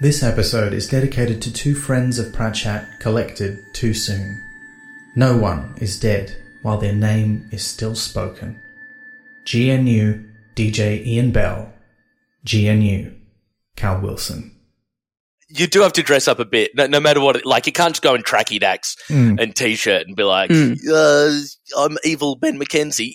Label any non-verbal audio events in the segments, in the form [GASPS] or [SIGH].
This episode is dedicated to two friends of Pratchett collected too soon. No one is dead while their name is still spoken. GNU DJ Ian Bell, GNU Cal Wilson. You do have to dress up a bit, no, no matter what. It, like you can't just go in tracky dacks Mm. and t-shirt and be like, Mm. uh, "I'm evil Ben McKenzie."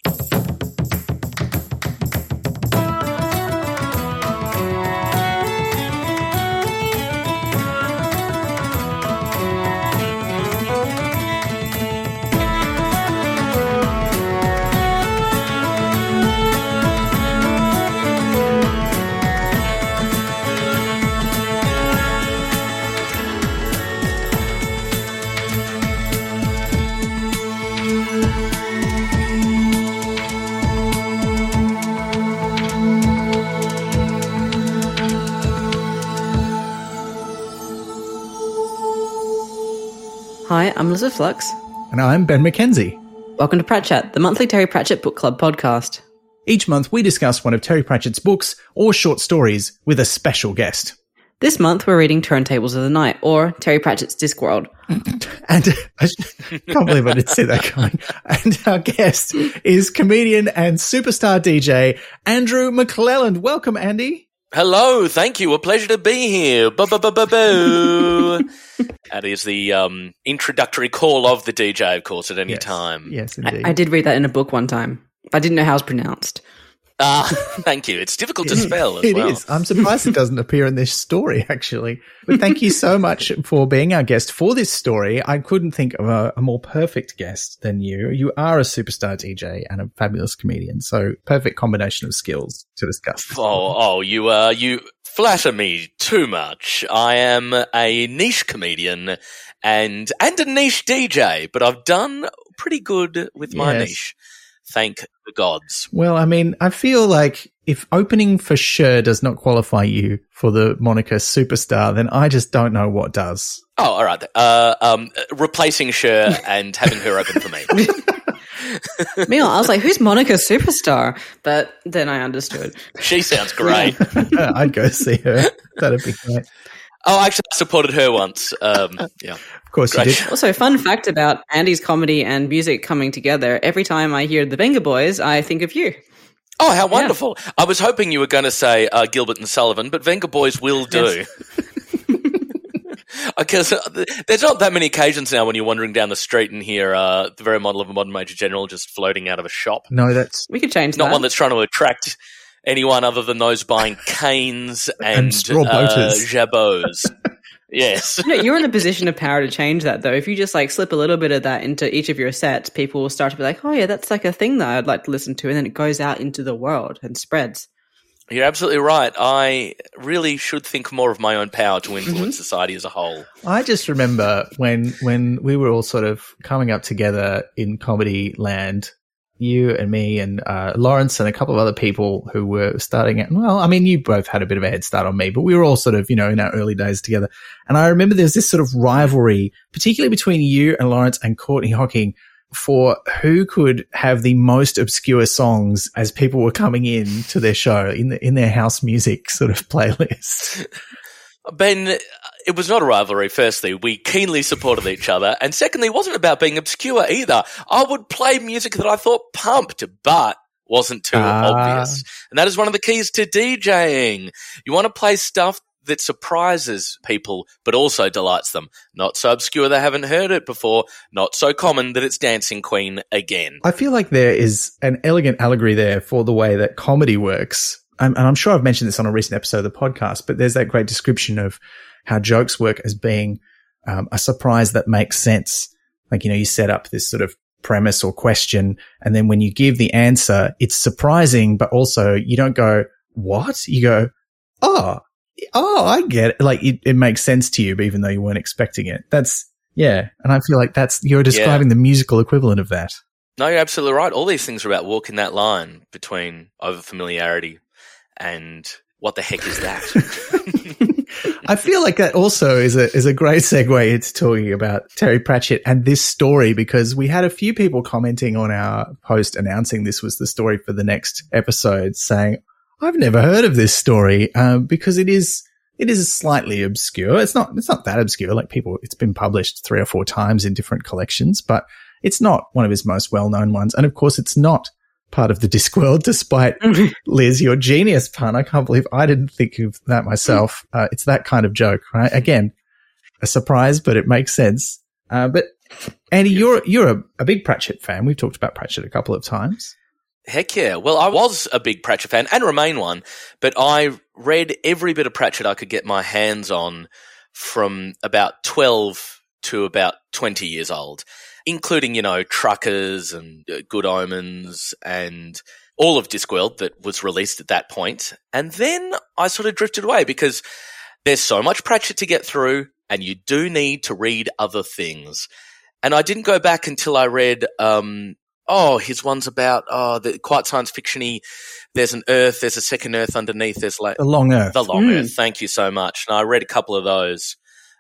I'm Elizabeth Flux. And I'm Ben McKenzie. Welcome to Pratchat, the monthly Terry Pratchett Book Club podcast. Each month we discuss one of Terry Pratchett's books or short stories with a special guest. This month we're reading Turntables of the Night, or Terry Pratchett's Discworld. [LAUGHS] And uh, I [LAUGHS] can't believe I didn't see that coming. And our guest is comedian and superstar DJ Andrew McClelland. Welcome, Andy. Hello, thank you. A pleasure to be here. Boo. [LAUGHS] that is the um, introductory call of the DJ, of course, at any Yes. time. Yes, I, indeed. I did read that in a book one time. I didn't know how it's pronounced. Ah, [LAUGHS] thank you. It's difficult to spell as It well. is. I'm surprised it doesn't appear in this story, actually. But thank you so much for being our guest for this story. I couldn't think of a, a more perfect guest than you. You are a superstar DJ and a fabulous comedian. So perfect combination of skills to discuss. Oh, oh, you, uh, you flatter me too much. I am a niche comedian and, and a niche DJ, but I've done pretty good with my Yes. niche. Thank the gods. Well, I mean, I feel like if opening for Cher does not qualify you for the moniker superstar, then I just don't know what does. Oh, all right. Uh, um, replacing Cher [LAUGHS] and having her open for me. [LAUGHS] Meanwhile, I was like, who's Monica Superstar? But then I understood. She sounds great. [LAUGHS] I'd go see her. That'd be great. Oh, actually, I supported her once. Um, yeah. Of course you did. Also, fun fact about Andy's comedy and music coming together. Every time I hear the Venga Boys, I think of you. Oh, how wonderful! I was hoping you were going to say uh, Gilbert and Sullivan, but Venga Boys will do. [LAUGHS] Because uh, there's not that many occasions now when you're wandering down the street and hear uh, the very model of a modern major general just floating out of a shop. No, that's We could change Not that. one that's trying to attract anyone other than those buying [LAUGHS] canes and, straw uh, boaters. jabots. [LAUGHS] yes. No, you're in a position of power to change that, though. If you just like slip a little bit of that into each of your sets, people will start to be like, "Oh yeah, that's like a thing that I'd like to listen to," and then it goes out into the world and spreads. You're absolutely right. I really should think more of my own power to influence society as a whole. I just remember when when we were all sort of coming up together in comedy land, you and me and uh, Lawrence and a couple of other people who were starting out. Well, I mean, you both had a bit of a head start on me, but we were all sort of you know in our early days together. And I remember there was this sort of rivalry, particularly between you and Lawrence and Courtney Hocking. For who could have the most obscure songs as people were coming in to their show in the, in their house music sort of playlist. [LAUGHS] Ben, it was not a rivalry, firstly. We keenly supported each other. And secondly, it wasn't about being obscure either. I would play music that I thought pumped, but wasn't too Ah. obvious. And that is one of the keys to DJing. You want to play stuff that surprises people, but also delights them. Not so obscure they haven't heard it before. Not so common that it's Dancing Queen again. I feel like there is an elegant allegory there for the way that comedy works. And I'm sure I've mentioned this on a recent episode of the podcast, but there's that great description of how jokes work as being um, a surprise that makes sense. Like, you know, you set up this sort of premise or question. And then when you give the answer, it's surprising, but also you don't go, what? You go, oh, oh, I get it. Like it, it makes sense to you, even though you weren't expecting it. That's, yeah. And I feel like that's, you're describing the musical equivalent of that. No, you're absolutely right. All these things are about walking that line between overfamiliarity and what the heck is that? [LAUGHS] I feel like that also is a is a great segue into talking about Terry Pratchett and this story because we had a few people commenting on our post announcing this was the story for the next episode, saying, "I've never heard of this story um, because it is it is slightly obscure. It's not, it's not that obscure. Like people, it's been published three or four times in different collections, but it's not one of his most well known ones. And of course, it's not part of the Discworld, despite [LAUGHS] Liz, your genius pun. I can't believe I didn't think of that myself. Uh, it's that kind of joke, right? Again, a surprise, but it makes sense. Uh, but Andy, you're you're a, a, big Pratchett fan. We've talked about Pratchett a couple of times. Heck yeah! Well, I was a big Pratchett fan and remain one, but I read every bit of Pratchett I could get my hands on from about twelve to about twenty years old, including you know Truckers and uh, Good Omens and all of Discworld that was released at that point, and then I sort of drifted away because there's so much Pratchett to get through and you do need to read other things. And I didn't go back until I read, um, oh, his one's about, oh, the quite science fictiony. There's an Earth, there's a second Earth underneath. There's like the Long Earth. The Long mm. Earth. Thank you so much. And I read a couple of those,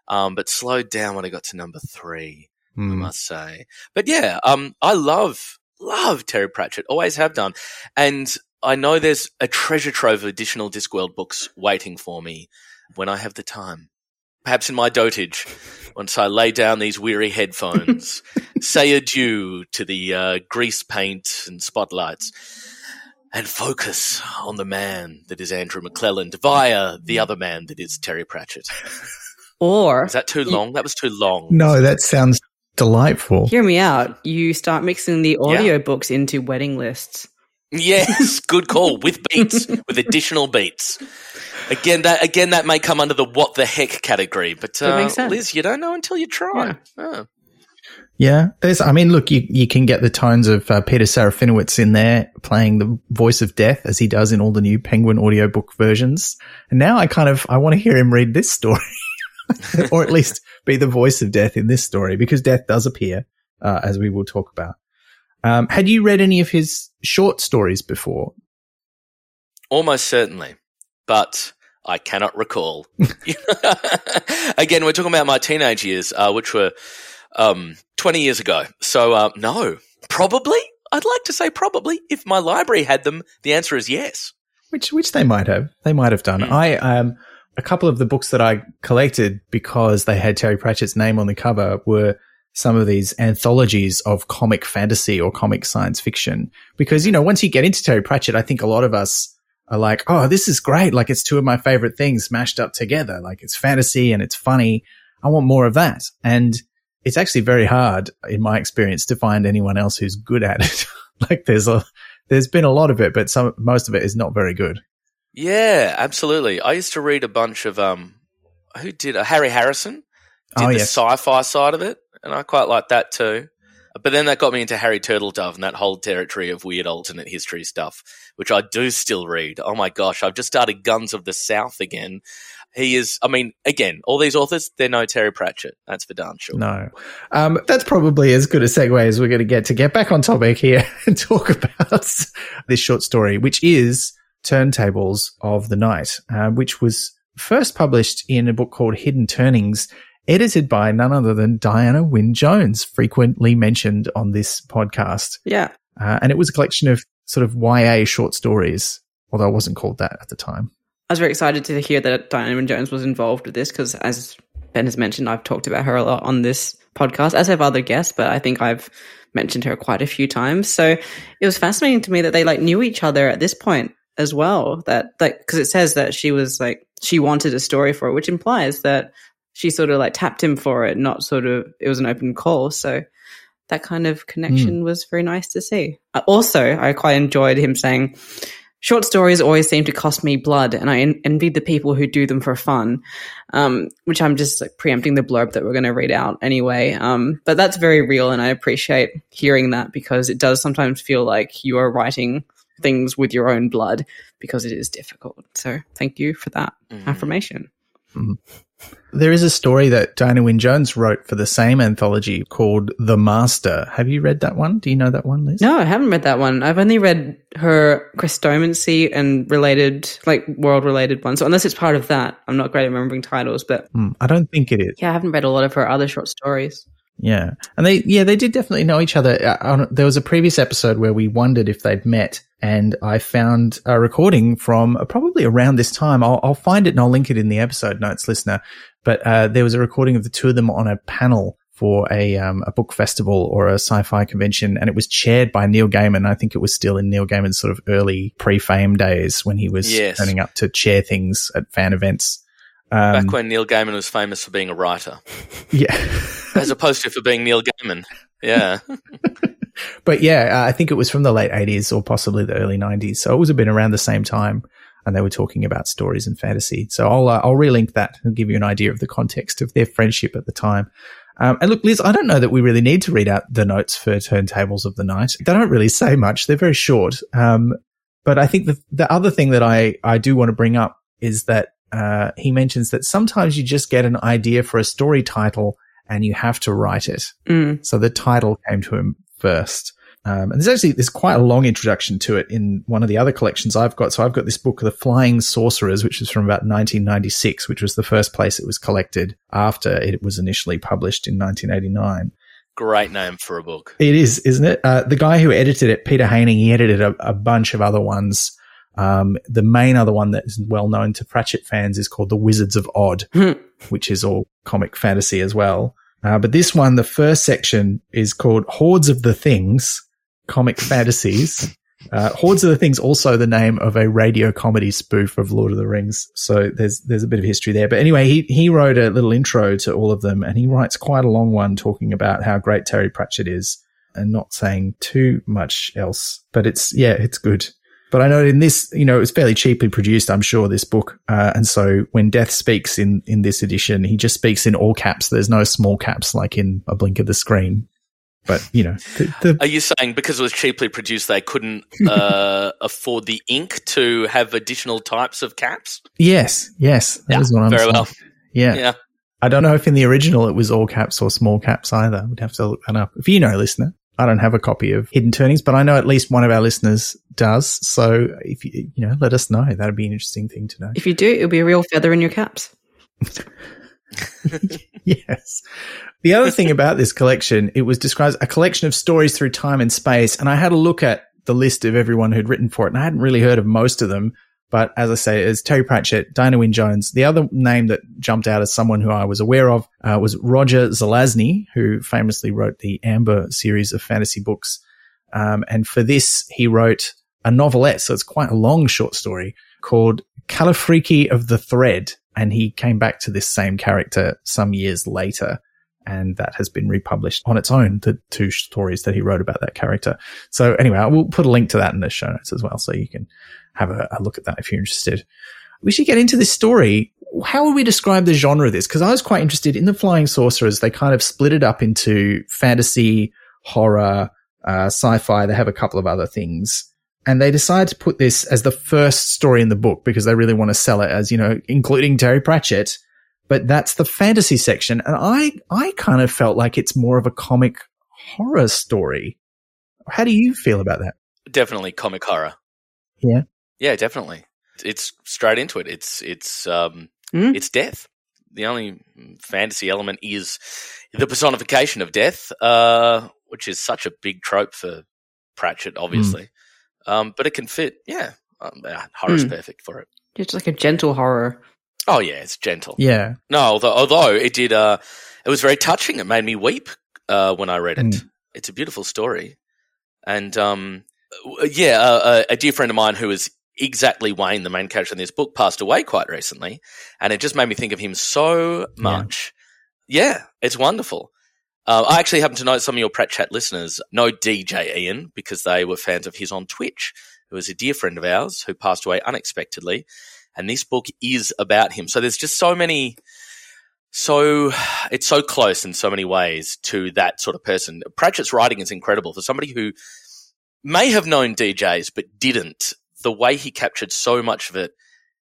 um, but slowed down when I got to number three. Mm. I must say. But yeah, um, I love love Terry Pratchett. Always have done, and I know there's a treasure trove of additional Discworld books waiting for me when I have the time perhaps in my dotage, once I lay down these weary headphones, [LAUGHS] say adieu to the uh, grease paint and spotlights, and focus on the man that is Andrew McClelland via the other man that is Terry Pratchett. [LAUGHS] Or is that too long? That was too long. No, that sounds delightful. Hear me out. You start mixing the audiobooks yeah. into wedding lists. Yes, [LAUGHS] good call. With beats, with additional beats. Again, that again that may come under the what the heck category, but uh, Liz, you don't know until you try. Yeah. Oh. yeah. there's. I mean, look, you you can get the tones of uh, Peter Serafinowicz in there playing the voice of death as he does in all the new Penguin audiobook versions. And now I kind of I want to hear him read this story, [LAUGHS] or at least be the voice of death in this story because death does appear, uh, as we will talk about. Um, had you read any of his short stories before? Almost certainly, but I cannot recall. [LAUGHS] [LAUGHS] Again, we're talking about my teenage years, uh, which were um, 20 years ago. So, uh, no, probably. I'd like to say probably. If my library had them, the answer is yes. Which, which they might have. They might have done. Mm. I, um, a couple of the books that I collected because they had Terry Pratchett's name on the cover were some of these anthologies of comic fantasy or comic science fiction. Because, you know, once you get into Terry Pratchett, I think a lot of us are like, oh, this is great. Like it's two of my favorite things mashed up together. Like it's fantasy and it's funny. I want more of that. And it's actually very hard in my experience to find anyone else who's good at it. [LAUGHS] like there's a, there's been a lot of it, but some, most of it is not very good. Yeah, absolutely. I used to read a bunch of, um, who did, uh, Harry Harrison did oh, the yes. sci-fi side of it. And I quite like that too. But then that got me into Harry Turtledove and that whole territory of weird alternate history stuff, which I do still read. Oh my gosh, I've just started Guns of the South again. He is, I mean, again, all these authors, they're no Terry Pratchett. That's for darn sure. No. Um, that's probably as good a segue as we're going to get to get back on topic here [LAUGHS] and talk about this short story, which is Turntables of the Night, uh, which was first published in a book called Hidden Turnings edited by none other than Diana Wynne Jones, frequently mentioned on this podcast. Yeah. Uh, and it was a collection of sort of YA short stories, although it wasn't called that at the time. I was very excited to hear that Diana Wynne Jones was involved with this because, as Ben has mentioned, I've talked about her a lot on this podcast, as have other guests, but I think I've mentioned her quite a few times. So it was fascinating to me that they like knew each other at this point as well. That like because it says that she was like she wanted a story for it, which implies that she sort of like tapped him for it, not sort of, it was an open call. So that kind of connection mm. was very nice to see. Uh, also, I quite enjoyed him saying, short stories always seem to cost me blood and I en- envied the people who do them for fun. Um, which I'm just like preempting the blurb that we're going to read out anyway. Um, but that's very real and I appreciate hearing that because it does sometimes feel like you are writing things with your own blood because it is difficult. So thank you for that mm. affirmation. Mm. There is a story that Diana Wynne Jones wrote for the same anthology called The Master. Have you read that one? Do you know that one, Liz? No, I haven't read that one. I've only read her Chrestomanci and related, like world related ones. So unless it's part of that, I'm not great at remembering titles, but. Mm, I don't think it is. Yeah, I haven't read a lot of her other short stories. Yeah. And they, yeah, they did definitely know each other. Uh, there was a previous episode where we wondered if they'd met and I found a recording from probably around this time. I'll, I'll, find it and I'll link it in the episode notes, listener. But uh, there was a recording of the two of them on a panel for a um, a book festival or a sci-fi convention, and it was chaired by Neil Gaiman. I think it was still in Neil Gaiman's sort of early pre-fame days when he was yes. turning up to chair things at fan events. Um, Back when Neil Gaiman was famous for being a writer, [LAUGHS] yeah, as opposed to for being Neil Gaiman, yeah. [LAUGHS] but yeah, uh, I think it was from the late '80s or possibly the early '90s, so it was a bit around the same time and they were talking about stories and fantasy. So I'll uh, I'll relink that and give you an idea of the context of their friendship at the time. Um, and look, Liz, I don't know that we really need to read out the notes for Turntables of the Night. They don't really say much. They're very short. Um, but I think the, the other thing that I, I do want to bring up is that, uh, he mentions that sometimes you just get an idea for a story title and you have to write it. Mm. So the title came to him first. Um, and there's actually there's quite a long introduction to it in one of the other collections I've got. So I've got this book, The Flying Sorcerers, which is from about 1996, which was the first place it was collected after it was initially published in 1989. Great name for a book. It is, isn't it? Uh, the guy who edited it, Peter Haining, he edited a, a bunch of other ones. Um, the main other one that is well known to Pratchett fans is called The Wizards of Odd, hmm. which is all comic fantasy as well. Uh, but this one, the first section is called Hordes of the Things, comic fantasies. Uh, Hordes of the Things also the name of a radio comedy spoof of Lord of the Rings. So there's there's a bit of history there. But anyway, he he wrote a little intro to all of them, and he writes quite a long one talking about how great Terry Pratchett is, and not saying too much else. But it's yeah, it's good. But I know in this, you know, it was fairly cheaply produced, I'm sure, this book. Uh, and so when Death speaks in, in this edition, he just speaks in all caps. There's no small caps like in a blink of the screen. But you know, the, the are you saying because it was cheaply produced, they couldn't uh, [LAUGHS] afford the ink to have additional types of caps? Yes, yes, that yeah, is what I'm very saying. well. Yeah, yeah. I don't know if in the original it was all caps or small caps either. We'd have to look that up. If you know, listener, I don't have a copy of Hidden Turnings, but I know at least one of our listeners does. So if you, you know, let us know. That'd be an interesting thing to know. If you do, it'll be a real feather in your caps. [LAUGHS] yes. The other thing about this collection, it was described as a collection of stories through time and space. And I had a look at the list of everyone who'd written for it, and I hadn't really heard of most of them. But as I say, it's Terry Pratchett, Diana Wynne Jones. The other name that jumped out as someone who I was aware of uh, was Roger Zelazny, who famously wrote the Amber series of fantasy books. Um, and for this, he wrote a novelette. So it's quite a long short story called Kalifriki of the Thread. And he came back to this same character some years later and that has been republished on its own, the two stories that he wrote about that character. So anyway, I will put a link to that in the show notes as well, so you can have a, a look at that if you're interested. We should get into this story. How would we describe the genre of this? Because I was quite interested in the Flying Sorcerers. They kind of split it up into fantasy, horror, uh, sci-fi. They have a couple of other things. And they decided to put this as the first story in the book because they really want to sell it as, you know, including Terry Pratchett but that's the fantasy section. And I, I kind of felt like it's more of a comic horror story. How do you feel about that? Definitely comic horror. Yeah. Yeah, definitely. It's straight into it. It's, it's, um, mm. it's death. The only fantasy element is the personification of death, uh, which is such a big trope for Pratchett, obviously. Mm. Um, but it can fit. Yeah. Um, horror's mm. perfect for it. It's like a gentle horror. Oh yeah, it's gentle. Yeah. No, although, although it did, uh, it was very touching. It made me weep uh, when I read it. Mm. It's a beautiful story, and um, yeah, uh, a dear friend of mine who is exactly Wayne, the main character in this book, passed away quite recently, and it just made me think of him so much. Yeah, yeah it's wonderful. Uh, I actually happen to know some of your Pratchat listeners know DJ Ian because they were fans of his on Twitch, who was a dear friend of ours who passed away unexpectedly and this book is about him. So there's just so many, so it's so close in so many ways to that sort of person. Pratchett's writing is incredible for somebody who may have known DJs but didn't. The way he captured so much of it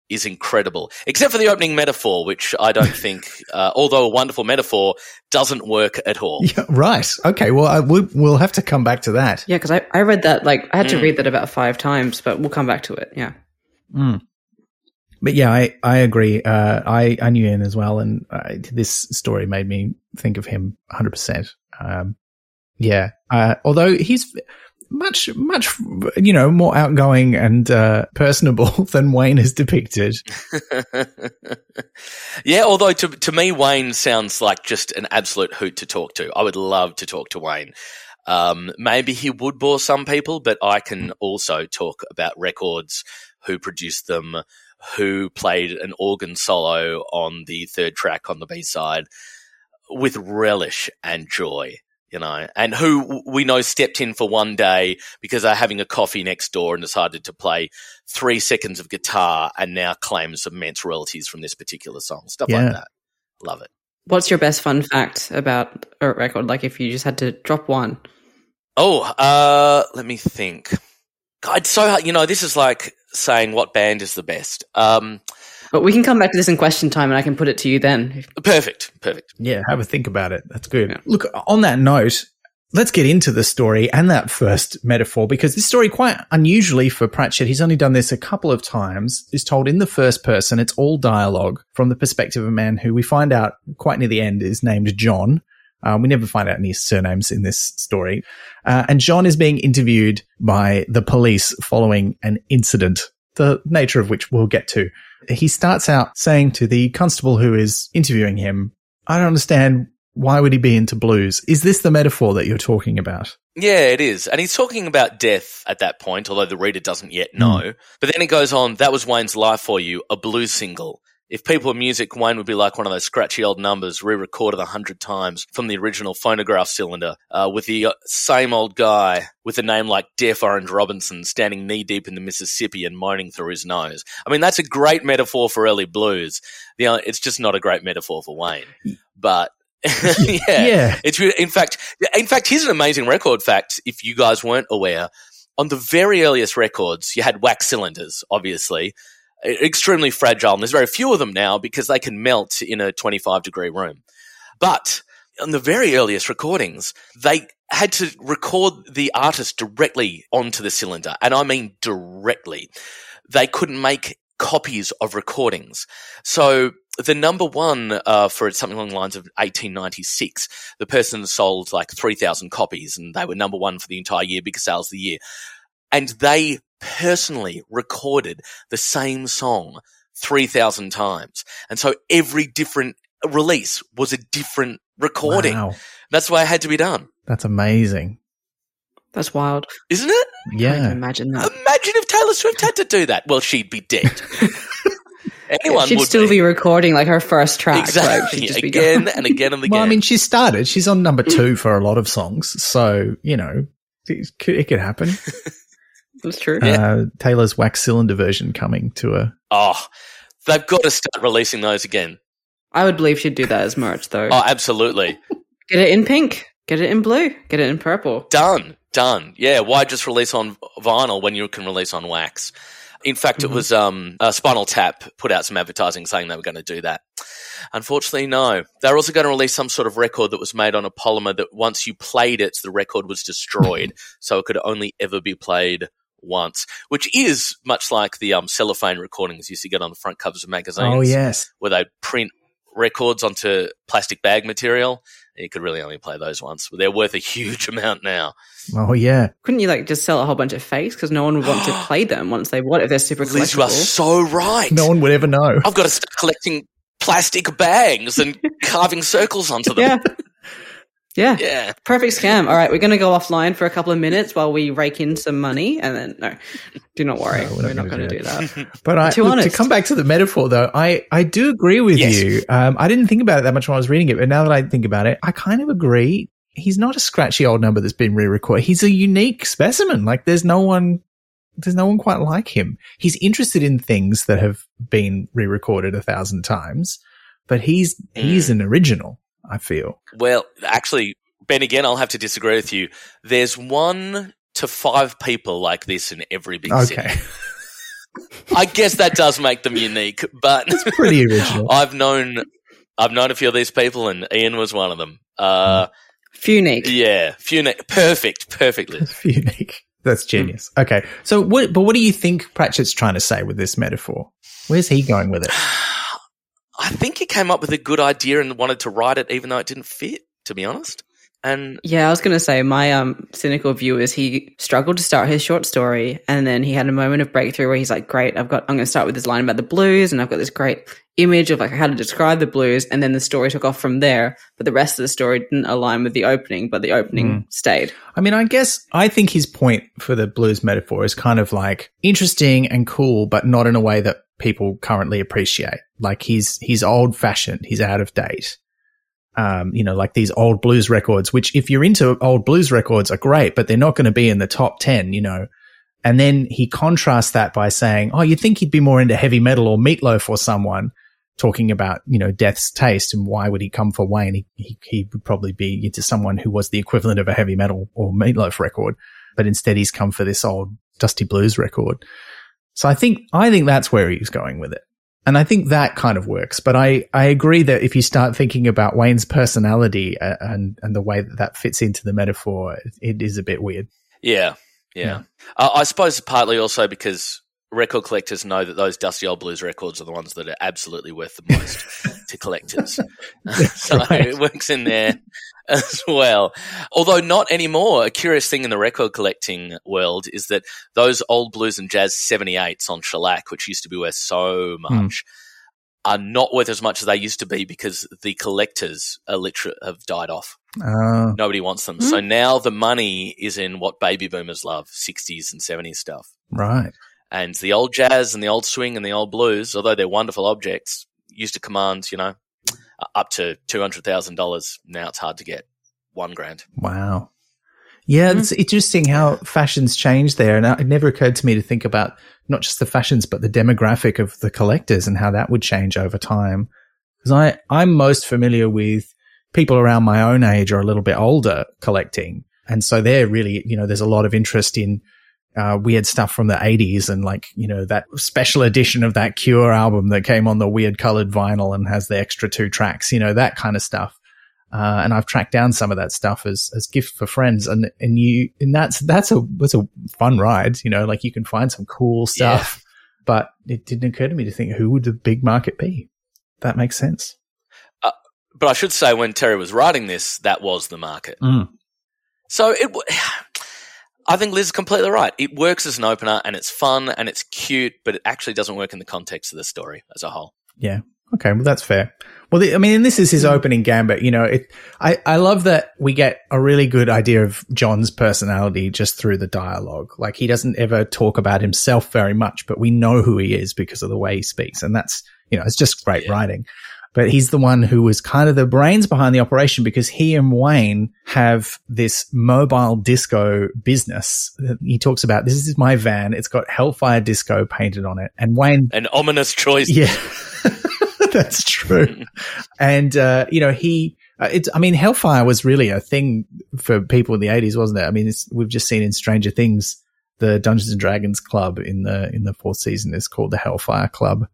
is incredible, except for the opening metaphor, which I don't [LAUGHS] think, uh, although a wonderful metaphor, doesn't work at all. Yeah, right. Okay. Well, I, we'll, we'll have to come back to that. Yeah, because I, I read that, like, I had to mm. read that about five times, but we'll come back to it. Yeah. Mm but yeah, I, I agree. Uh, I, I knew Ian as well. And uh, this story made me think of him 100%. Um, yeah. Uh, although he's, much, much, you know, more outgoing and uh, personable [LAUGHS] than Wayne is depicted. [LAUGHS] yeah, although to to me, Wayne sounds like just an absolute hoot to talk to. I would love to talk to Wayne. Um, maybe he would bore some people, but I can also talk about records, who produced them, who played an organ solo on the third track on the B side with relish and joy you know, and who we know stepped in for one day because they're having a coffee next door and decided to play three seconds of guitar and now claims immense royalties from this particular song. Stuff yeah. like that. Love it. What's your best fun fact about a record? Like if you just had to drop one. Oh, uh, let me think. God, so hard. You know, this is like saying what band is the best. Um, but we can come back to this in question time and I can put it to you then. Perfect. Perfect. Yeah, have a think about it. That's good. Yeah. Look, on that note, let's get into the story and that first metaphor because this story, quite unusually for Pratchett, he's only done this a couple of times, is told in the first person. It's all dialogue from the perspective of a man who we find out quite near the end is named John. Um, we never find out any surnames in this story. Uh, and John is being interviewed by the police following an incident, the nature of which we'll get to. He starts out saying to the constable who is interviewing him, I don't understand. Why would he be into blues? Is this the metaphor that you're talking about? Yeah, it is. And he's talking about death at that point, although the reader doesn't yet know. Mm. But then he goes on, that was Wayne's life for you, a blues single. If people were music, Wayne would be like one of those scratchy old numbers re-recorded a hundred times from the original phonograph cylinder, uh, with the uh, same old guy with a name like Deaf Orange Robinson standing knee deep in the Mississippi and moaning through his nose. I mean, that's a great metaphor for early blues. The, uh, it's just not a great metaphor for Wayne, but. [LAUGHS] yeah. yeah. It's in fact, in fact, here's an amazing record fact. If you guys weren't aware, on the very earliest records, you had wax cylinders, obviously, extremely fragile. And there's very few of them now because they can melt in a 25 degree room. But on the very earliest recordings, they had to record the artist directly onto the cylinder. And I mean directly. They couldn't make copies of recordings. So the number one uh, for something along the lines of 1896, the person sold like 3,000 copies and they were number one for the entire year, biggest sales of the year. And they personally recorded the same song 3,000 times. And so every different release was a different recording. Wow. That's why it had to be done. That's amazing. That's wild. Isn't it? Yeah. imagine that. Imagine if Taylor Swift had to do that. Well, she'd be dead. [LAUGHS] Anyone she'd still be. be. recording like her first track. Exactly. Like, again and again and again. [LAUGHS] Well, I mean, she started. She's on number two for a lot of songs. So, you know, it could, it could happen. [LAUGHS] That's true. Uh, Taylor's wax cylinder version coming to a. Oh, they've got to start releasing those again. I would believe she'd do that as merch, though. Oh, absolutely. [LAUGHS] Get it in pink. Get it in blue. Get it in purple. Done. Done. Yeah. Why just release on vinyl when you can release on wax? In fact, mm-hmm. it was um, Spinal Tap put out some advertising saying they were going to do that. Unfortunately, no. They're also going to release some sort of record that was made on a polymer that once you played it, the record was destroyed, [LAUGHS] so it could only ever be played once, which is much like the um, cellophane recordings you used to get on the front covers of magazines. Oh, yes. Where they print records onto plastic bag material. You could really only play those once, but they're worth a huge [LAUGHS] amount now. Oh yeah! Couldn't you like just sell a whole bunch of fakes because no one would want to [GASPS] play them once they what if they're super collectible? you are so right. No one would ever know. I've got to start collecting plastic bags and [LAUGHS] carving circles onto them. Yeah. Yeah. Yeah. Perfect scam. All right, we're going to go offline for a couple of minutes while we rake in some money, and then no, do not worry, no, we're, we're, not, going to do that. But I, look, to come back to the metaphor, though, I I do agree with yes. you. Um, I didn't think about it that much when I was reading it, but now that I think about it, I kind of agree. He's not a scratchy old number that's been re-recorded. He's a unique specimen. Like there's no one there's no one quite like him. He's interested in things that have been re-recorded a thousand times, but he's he's mm. an original. I feel. Well, actually, Ben, again, I'll have to disagree with you. There's one to five people like this in every big okay. city. [LAUGHS] I guess that does make them unique, but it's pretty original. [LAUGHS] I've known, I've known a few of these people, and Ian was one of them. Uh, Funique. Yeah, Funique. Perfect, perfectly. [LAUGHS] Funique. That's genius. Okay, so what? But what do you think Pratchett's trying to say with this metaphor? Where's he going with it? [SIGHS] I think he came up with a good idea and wanted to write it, even though it didn't fit. To be honest, And Yeah, I was going to say my um, cynical view is he struggled to start his short story, and then he had a moment of breakthrough where he's like, "Great, I've got. I'm going to start with this line about the blues, and I've got this great image of like how to describe the blues." And then the story took off from there, but the rest of the story didn't align with the opening, but the opening stayed. I mean, I guess I think his point for the blues metaphor is kind of like interesting and cool, but not in a way that people currently appreciate. Like he's he's old fashioned, he's out of date. Um, you know, like these old blues records, which if you're into old blues records are great, but they're not going to be in the top 10, you know. And then he contrasts that by saying, Oh, you'd think he'd be more into heavy metal or meatloaf or someone talking about, you know, death's taste and why would he come for Wayne? He, he, he would probably be into someone who was the equivalent of a heavy metal or meatloaf record, but instead he's come for this old dusty blues record. So I think, I think that's where he's going with it. And I think that kind of works. But I, I agree that if you start thinking about Wayne's personality uh, and, and the way that that fits into the metaphor, it, it is a bit weird. yeah, yeah. Yeah. Uh, I suppose partly also because record collectors know that those dusty old blues records are the ones that are absolutely worth the most [LAUGHS] to collectors. [LAUGHS] [LAUGHS] so Right. it works in there as well. Although not anymore. A curious thing in the record collecting world is that those old blues and jazz 78s on shellac, which used to be worth so much, are not worth as much as they used to be because the collectors are literally have died off. Uh, Nobody wants them. So now the money is in what baby boomers love, 60s and 70s stuff. right. And the old jazz and the old swing and the old blues, although they're wonderful objects, used to command, you know, up to $200,000. Now it's hard to get one grand. Wow. Yeah, Mhm. it's interesting how fashions change there. And it never occurred to me to think about not just the fashions, but the demographic of the collectors and how that would change over time. Because I, I'm most familiar with people around my own age or a little bit older collecting. And so they're really, you know, there's a lot of interest in uh, weird stuff from the 80s and like, you know, that special edition of that Cure album that came on the weird colored vinyl and has the extra two tracks, you know, that kind of stuff. Uh, and I've tracked down some of that stuff as, as gift for friends. And, and you, and that's, that's a, that's a fun ride, you know, like you can find some cool stuff, but it didn't occur to me to think who would the big market be? That makes sense. But I should say, when Terry was writing this, that was the market. Mm. So it, [SIGHS] I think Liz is completely right. It works as an opener and it's fun and it's cute, but it actually doesn't work in the context of the story as a whole. Yeah. Okay. Well, that's fair. Well, the, I mean, this is his hmm. opening gambit. You know, it, I, I love that we get a really good idea of John's personality just through the dialogue. Like he doesn't ever talk about himself very much, but we know who he is because of the way he speaks. And that's, you know, it's just great Yeah. writing. But he's the one who was kind of the brains behind the operation because he and Wayne have this mobile disco business. He talks about this is my van. It's got Hellfire Disco painted on it. And Wayne An ominous choice. yeah, [LAUGHS] that's true. [LAUGHS] And uh, you know, he. Uh, it's. I mean, Hellfire was really a thing for people in the eighties, wasn't it? I mean, it's, we've just seen in Stranger Things, the Dungeons and Dragons club in the in the fourth season is called the Hellfire Club.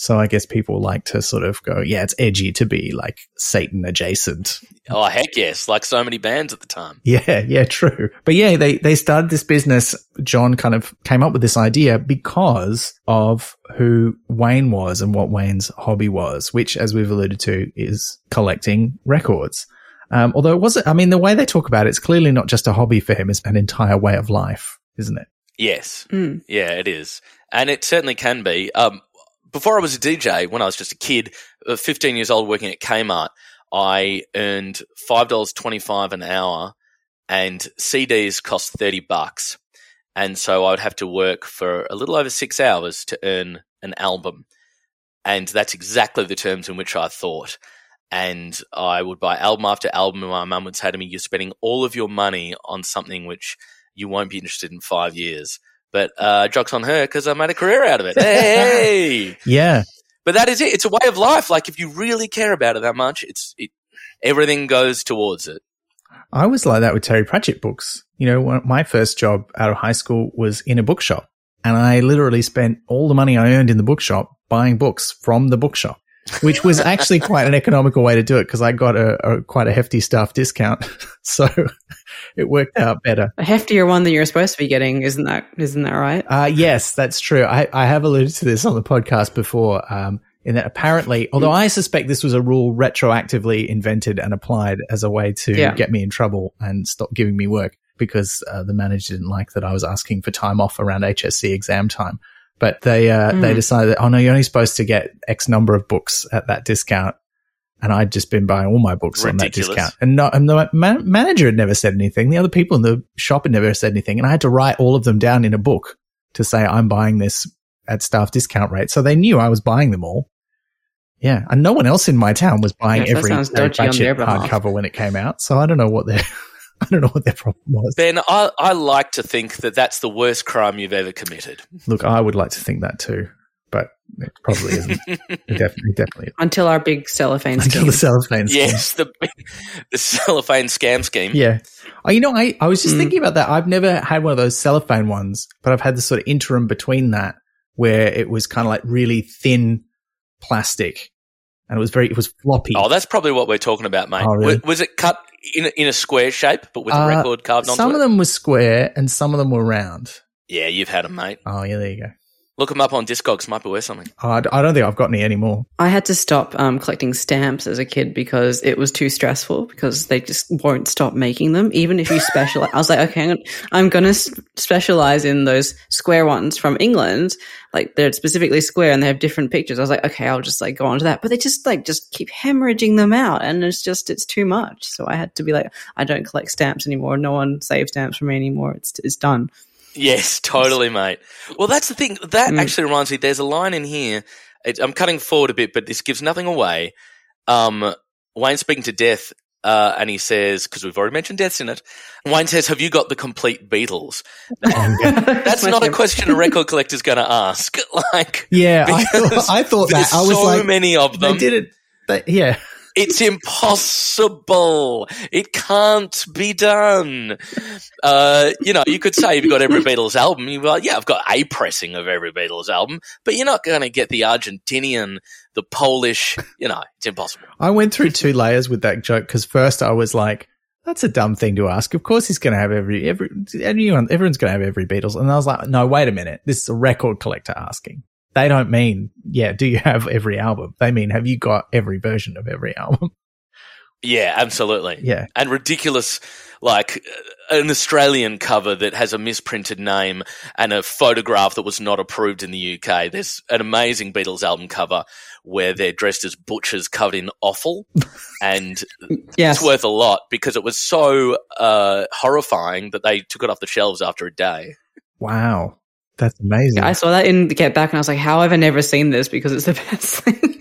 So I guess people like to sort of go, yeah, it's edgy to be like Satan adjacent. Oh, heck yes. Like so many bands at the time. Yeah, yeah, true. But yeah, they, they started this business. John kind of came up with this idea because of who Wayne was and what Wayne's hobby was, which, as we've alluded to, is collecting records. Um, although it wasn't, I mean, the way they talk about it, it's clearly not just a hobby for him, it's an entire way of life, isn't it? Yes. Mm. Yeah, it is. And it certainly can be. Um, before I was a DJ, when I was just a kid, uh, 15 years old working at Kmart, I earned $5.25 an hour and CDs cost 30 bucks. And so I would have to work for a little over six hours to earn an album. And that's exactly the terms in which I thought. And I would buy album after album, and my mum would say to me, You're spending all of your money on something which you won't be interested in five years. But uh, jokes on her because I made a career out of it. Hey! [LAUGHS] Yeah. but that is it. It's a way of life. Like if you really care about it that much, it's it, everything goes towards it. I was like that with Terry Pratchett books. You know, my first job out of high school was in a bookshop and I literally spent all the money I earned in the bookshop buying books from the bookshop, which was actually quite an economical way to do it because I got a, a quite a hefty staff discount. [LAUGHS] so it worked out better. A heftier one than you're supposed to be getting, isn't that? Isn't that right? Uh, yes, that's true. I, I have alluded to this on the podcast before. Um, in that apparently, although I suspect this was a rule retroactively invented and applied as a way to Yeah. get me in trouble and stop giving me work because uh, the manager didn't like that I was asking for time off around HSC exam time. But they uh, they Mm. decided, that, oh no, you're only supposed to get X number of books at that discount. And I'd just been buying all my books on that discount. And, no, and the ma- manager had never said anything. The other people in the shop had never said anything. And I had to write all of them down in a book to say I'm buying this at staff discount rate. So they knew I was buying them all. Yeah. And no one else in my town was buying Yes, every sounds Terry dodgy on their Pratchett behalf. hardcover when it came out. So I don't know what their, [LAUGHS] I don't know what their problem was. Ben, I, I like to think that that's the worst crime you've ever committed. Look, I would like to think that too, but it probably isn't. [LAUGHS] it definitely, definitely Until our big cellophane until scheme. the cellophane scheme. yes, the the cellophane scam scheme. Yeah. Oh, you know, I, I was just Mm. thinking about that. I've never had one of those cellophane ones, but I've had the sort of interim between that where it was kind of like really thin plastic and it was very, it was floppy. Oh, that's probably what we're talking about, mate. Oh, really? was, was it cut in a, in a square shape, but with a Uh, record carved onto some it? of them were square and some of them were round. yeah, you've had them, mate. Oh, yeah, there you go. Look them up on Discogs. Might be worth something. I, I d- I don't think I've got any anymore. I had to stop um, collecting stamps as a kid because it was too stressful because they just won't stop making them. Even if you specialize, I was like, okay, I'm gonna, I'm gonna s- specialize in those square ones from England. Like they're specifically square and they have different pictures. I was like, okay, I'll just like go on to that. But they just like just keep hemorrhaging them out, and it's just it's too much. So I had to be like, I don't collect stamps anymore. No one saves stamps for me anymore. It's it's done. Yes, [LAUGHS] totally, mate. Well, that's the thing. That Mm. actually reminds me. There's a line in here. It, I'm cutting forward a bit, but this gives nothing away. Um, Wayne speaking to Death, uh, and he says, because we've already mentioned Death's in it. Wayne says, "Have you got the complete Beatles?" [LAUGHS] Oh. [LAUGHS] That's not a question a record collector's going to ask. Like, Yeah, I thought, I thought that. I was so like, many of them. they did it. They, yeah. It's impossible. It can't be done. Uh, you know, you could say you've got every Beatles album. You'd like, yeah, I've got a pressing of every Beatles album, but you're not going to get the Argentinian, the Polish. You know, it's impossible. I went through two layers with that joke because first I was like, "That's a dumb thing to ask." Of course, he's going to have every every everyone everyone's going to have every Beatles, and I was like, "No, wait a minute. This is a record collector asking. They don't mean, yeah, do you have every album? They mean, have you got every version of every album? [LAUGHS] Yeah, absolutely. yeah, And ridiculous, like uh, an Australian cover that has a misprinted name and a photograph that was not approved in the UK. There's an amazing Beatles album cover where they're dressed as butchers covered in offal [LAUGHS] and Yes. it's worth a lot because it was so uh, horrifying that they took it off the shelves after a day. wow, that's amazing. I saw that in Get Back and I was like, how have I never seen this? Because it's the [LAUGHS] best thing.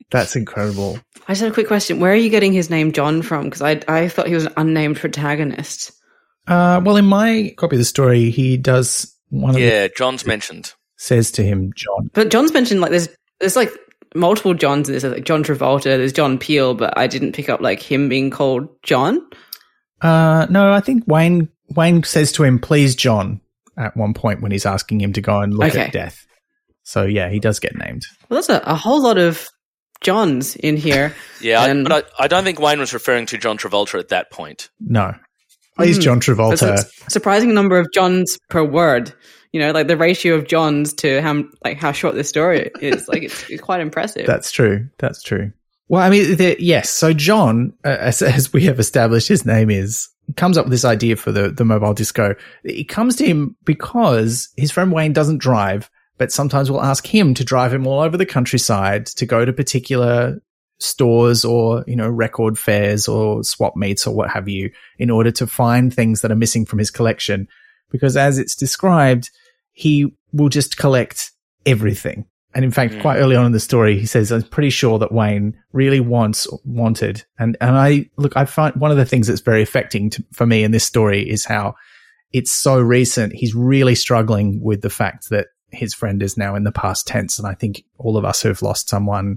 [LAUGHS] that's incredible. I just had a quick question. Where are you getting his name John from? Because I, I thought he was an unnamed protagonist. Uh, well, in my copy of the story, he does one of the yeah, John's mentioned. says to him, John. But John's mentioned like there's there's like multiple Johns in this. Like John Travolta, there's John Peel, but I didn't pick up like him being called John. Uh, no, I think Wayne Wayne says to him, "Please, John," at one point when he's asking him to go and look Okay. at death. So yeah, he does get named. Well, that's a, a whole lot of Johns in here. [LAUGHS] Yeah, I, And- but I, I don't think Wayne was referring to John Travolta at that point. No, please, Mm. John There's Travolta. a surprising number of Johns per word. You know, like the ratio of Johns to how like how short this story is. Like it's, it's quite impressive. That's true. That's true. Well, I mean, the, yes. So John, uh, as, as we have established, his name is comes up with this idea for the the mobile disco. It comes to him because his friend Wayne doesn't drive, but sometimes will ask him to drive him all over the countryside to go to particular stores or you know record fairs or swap meets or what have you in order to find things that are missing from his collection. Because as it's described, he will just collect everything. And in fact, Mm. quite early on in the story, he says, I'm pretty sure that Wayne really wants, wanted. And, and I look, I find one of the things that's very affecting to, for me in this story is how it's so recent. He's really struggling with the fact that his friend is now in the past tense. And I think all of us who've lost someone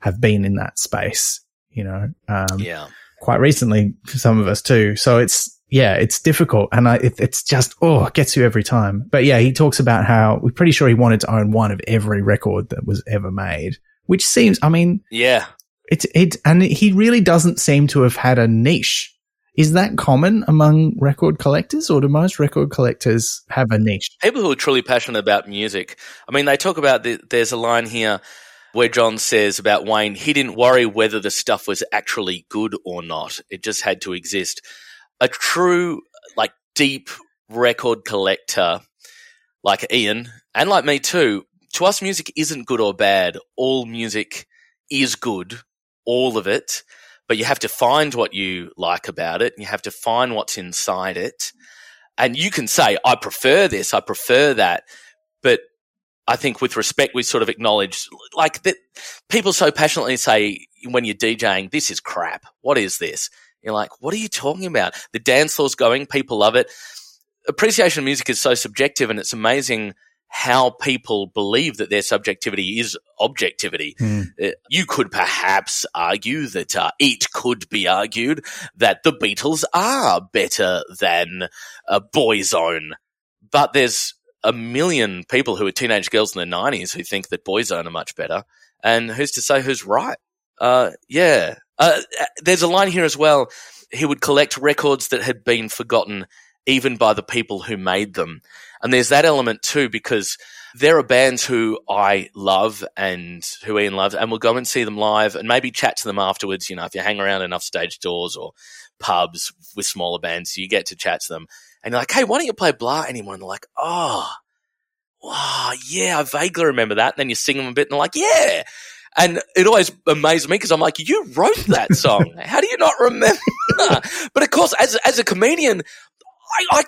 have been in that space, you know, um, Yeah. quite recently for some of us too. So it's, yeah, it's difficult and I, it, it's just, oh, it gets you every time. But yeah, he talks about how we're pretty sure he wanted to own one of every record that was ever made, which seems, I mean, Yeah. it's, it, and he really doesn't seem to have had a niche Is that common among record collectors or do most record collectors have a niche? People who are truly passionate about music. I mean, they talk about the, there's a line here where John says about Wayne, he didn't worry whether the stuff was actually good or not. It just had to exist. A true, like, deep record collector like Ian and like me too, to us, music isn't good or bad. All music is good, all of it but you have to find what you like about it and you have to find what's inside it. And you can say, I prefer this, I prefer that. But I think with respect, we sort of acknowledge like that people so passionately say when you're DJing, this is crap. What is this? You're like, what are you talking about? The dance floor's going, people love it. Appreciation of music is so subjective and it's amazing how people believe that their subjectivity is objectivity. Mm. you could perhaps argue that uh, it could be argued that the Beatles are better than uh, Boyzone, but there's a million people who are teenage girls in the 90s who think that Boyzone are much better. And who's to say who's right? Uh, yeah. Uh, there's a line here as well. He would collect records that had been forgotten even by the people who made them. And there's that element too, because there are bands who I love and who Ian loves, and we'll go and see them live and maybe chat to them afterwards. You know, if you hang around enough stage doors or pubs with smaller bands, you get to chat to them. And you're like, hey, why don't you play blah anymore? And they're like, oh, wow, yeah, I vaguely remember that. And then you sing them a bit and they're like, yeah. And it always amazes me because I'm like, you wrote that [LAUGHS] song. How do you not remember? [LAUGHS] but of course, as, as a comedian, I, I,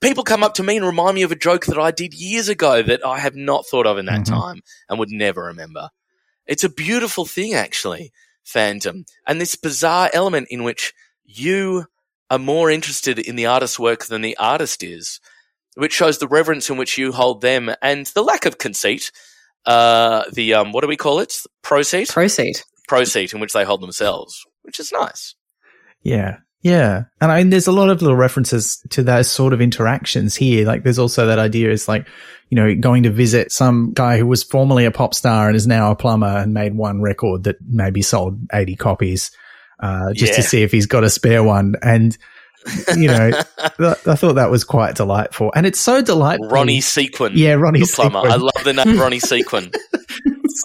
people come up to me and remind me of a joke that I did years ago that I have not thought of in that mm-hmm. time and would never remember. It's a beautiful thing, actually, fandom. And this bizarre element in which you are more interested in the artist's work than the artist is, which shows the reverence in which you hold them and the lack of conceit. Uh, the, um, what do we call it? Proceed? Proceed. Proceed in which they hold themselves, which is nice. Yeah. Yeah. And I mean, there's a lot of little references to those sort of interactions here. Like there's also that idea is like, you know, going to visit some guy who was formerly a pop star and is now a plumber and made one record that maybe sold 80 copies, uh, just yeah. to see if he's got a spare one. And, you know, [LAUGHS] th- I thought that was quite delightful. And it's so delightful. Ronnie Sequin. Yeah, Ronnie the plumber. Sequin. I love the name Ronnie Sequin.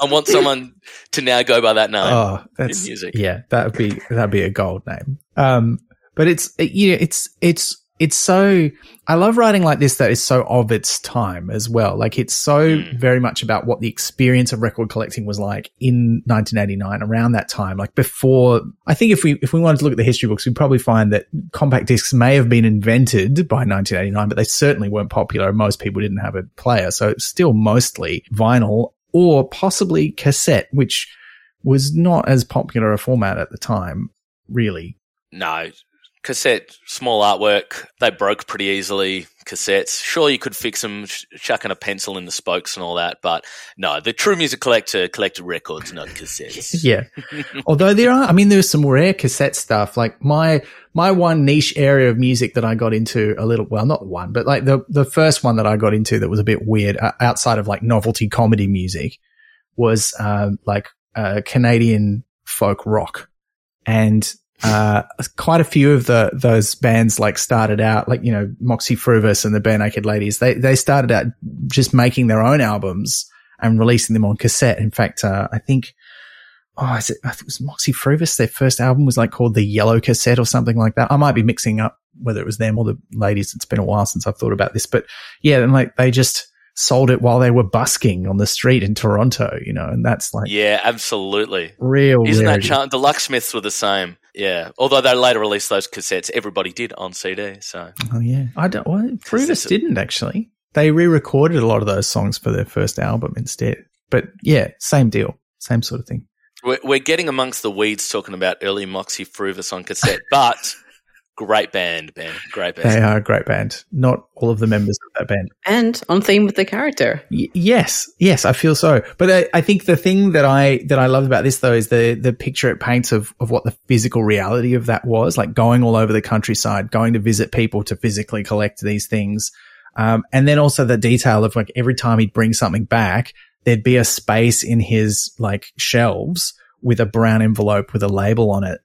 I want [LAUGHS] someone to now go by that name. Oh, that's music. Yeah, that would be that'd be a gold name. Um, but it's, you know, it's, it's, it's so, I love writing like this that is so of its time as well. Like it's so mm. very much about what the experience of record collecting was like in 1989 around that time. Like before, I think if we, if we wanted to look at the history books, we'd probably find that compact discs may have been invented by 1989, but they certainly weren't popular. Most people didn't have a player. So it's still mostly vinyl or possibly cassette, which was not as popular a format at the time, really. No, cassette, small artwork. They broke pretty easily. Cassettes. Sure, you could fix them, sh- chucking a pencil in the spokes and all that, but no, the true music collector collected records, not cassettes. [LAUGHS] yeah. Although there are, I mean, there's some rare cassette stuff. Like my my one niche area of music that I got into a little, well, not one, but like the the first one that I got into that was a bit weird uh, outside of like novelty comedy music was uh, like uh, Canadian folk rock. And uh, quite a few of the those bands like started out like you know Moxy Früvous and the Barenaked Ladies. They they started out just making their own albums and releasing them on cassette. In fact, uh, I think oh, is it? I think it was Moxy Früvous. Their first album was like called the Yellow Cassette or something like that. I might be mixing up whether it was them or the ladies. It's been a while since I've thought about this, but yeah, and like they just sold it while they were busking on the street in Toronto, you know, and that's like yeah, absolutely real. Isn't rarity. that char- the Lucksmiths were the same? Yeah, although they later released those cassettes, everybody did on CD. So, oh yeah, I don't. Well, Früvous didn't actually. They re-recorded a lot of those songs for their first album instead. But yeah, same deal, same sort of thing. We're, we're getting amongst the weeds talking about early Moxy Früvous on cassette, but Great band, Ben. Great band. They are a great band. Not all of the members of that band. And on theme with the character. Y- yes, yes, I feel so. But I, I, think the thing that I that I love about this though is the the picture it paints of of what the physical reality of that was, like going all over the countryside, going to visit people to physically collect these things. Um, and then also the detail of like every time he'd bring something back, there'd be a space in his like shelves with a brown envelope with a label on it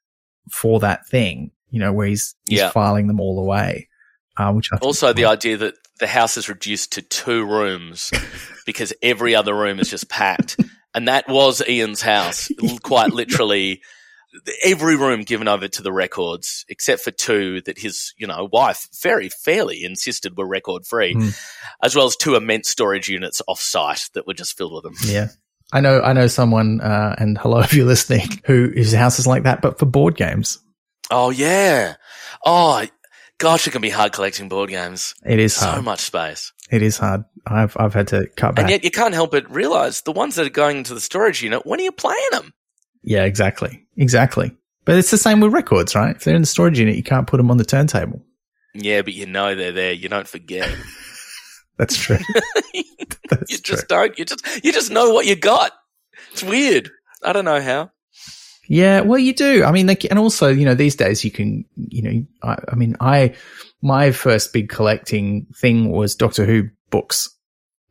for that thing you know, where he's, he's Yeah. filing them all away. Uh, which I Also, the idea that the house is reduced to two rooms [LAUGHS] because every other room is just packed. And that was Ian's house, [LAUGHS] quite literally. Every room given over to the records, except for two that his, you know, wife very fairly insisted were record free, Hmm. as well as two immense storage units off site that were just filled with them. Yeah. I know, I know someone, uh, and hello if you're listening, who his house is like that, but for board games. Oh yeah. Oh gosh, it can be hard collecting board games. It is So much space. It is hard. I've, I've had to cut back. And yet you can't help but realize the ones that are going into the storage unit, when are you playing them? yeah, exactly. Exactly. But it's the same with records, right? If they're in the storage unit, you can't put them on the turntable. Yeah, but you know they're there. You don't forget. [LAUGHS] [LAUGHS] That's true. That's you true. just don't. You just you just know what you got. It's weird. I don't know how. Yeah, well, you do. I mean, like, and also, you know, these days you can, you know, I, I mean, I, my first big collecting thing was Doctor Who books.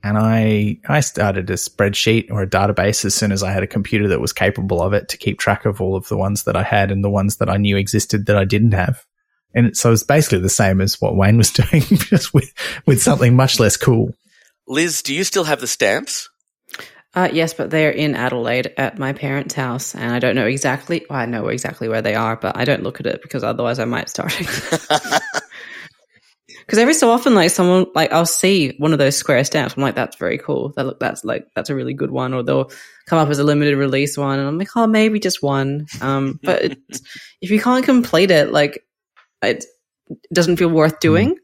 And I, I started a spreadsheet or a database as soon as I had a computer that was capable of it to keep track of all of the ones that I had and the ones that I knew existed that I didn't have. And so it's basically the same as what Wayne was [LAUGHS] doing, just with, with something much less cool. Liz, do you still have the stamps? Uh, yes, but they're in Adelaide at my parents' house, and I don't know exactly. Well, I know exactly where they are, but I don't look at it because otherwise I might start. Because [LAUGHS] every so often, like someone, like I'll see one of those square stamps. I'm like, that's very cool. That look, that's like that's a really good one. Or they'll come up as a limited release one, and I'm like, oh, maybe just one. Um, [LAUGHS] but it's, if you can't complete it, like it doesn't feel worth doing.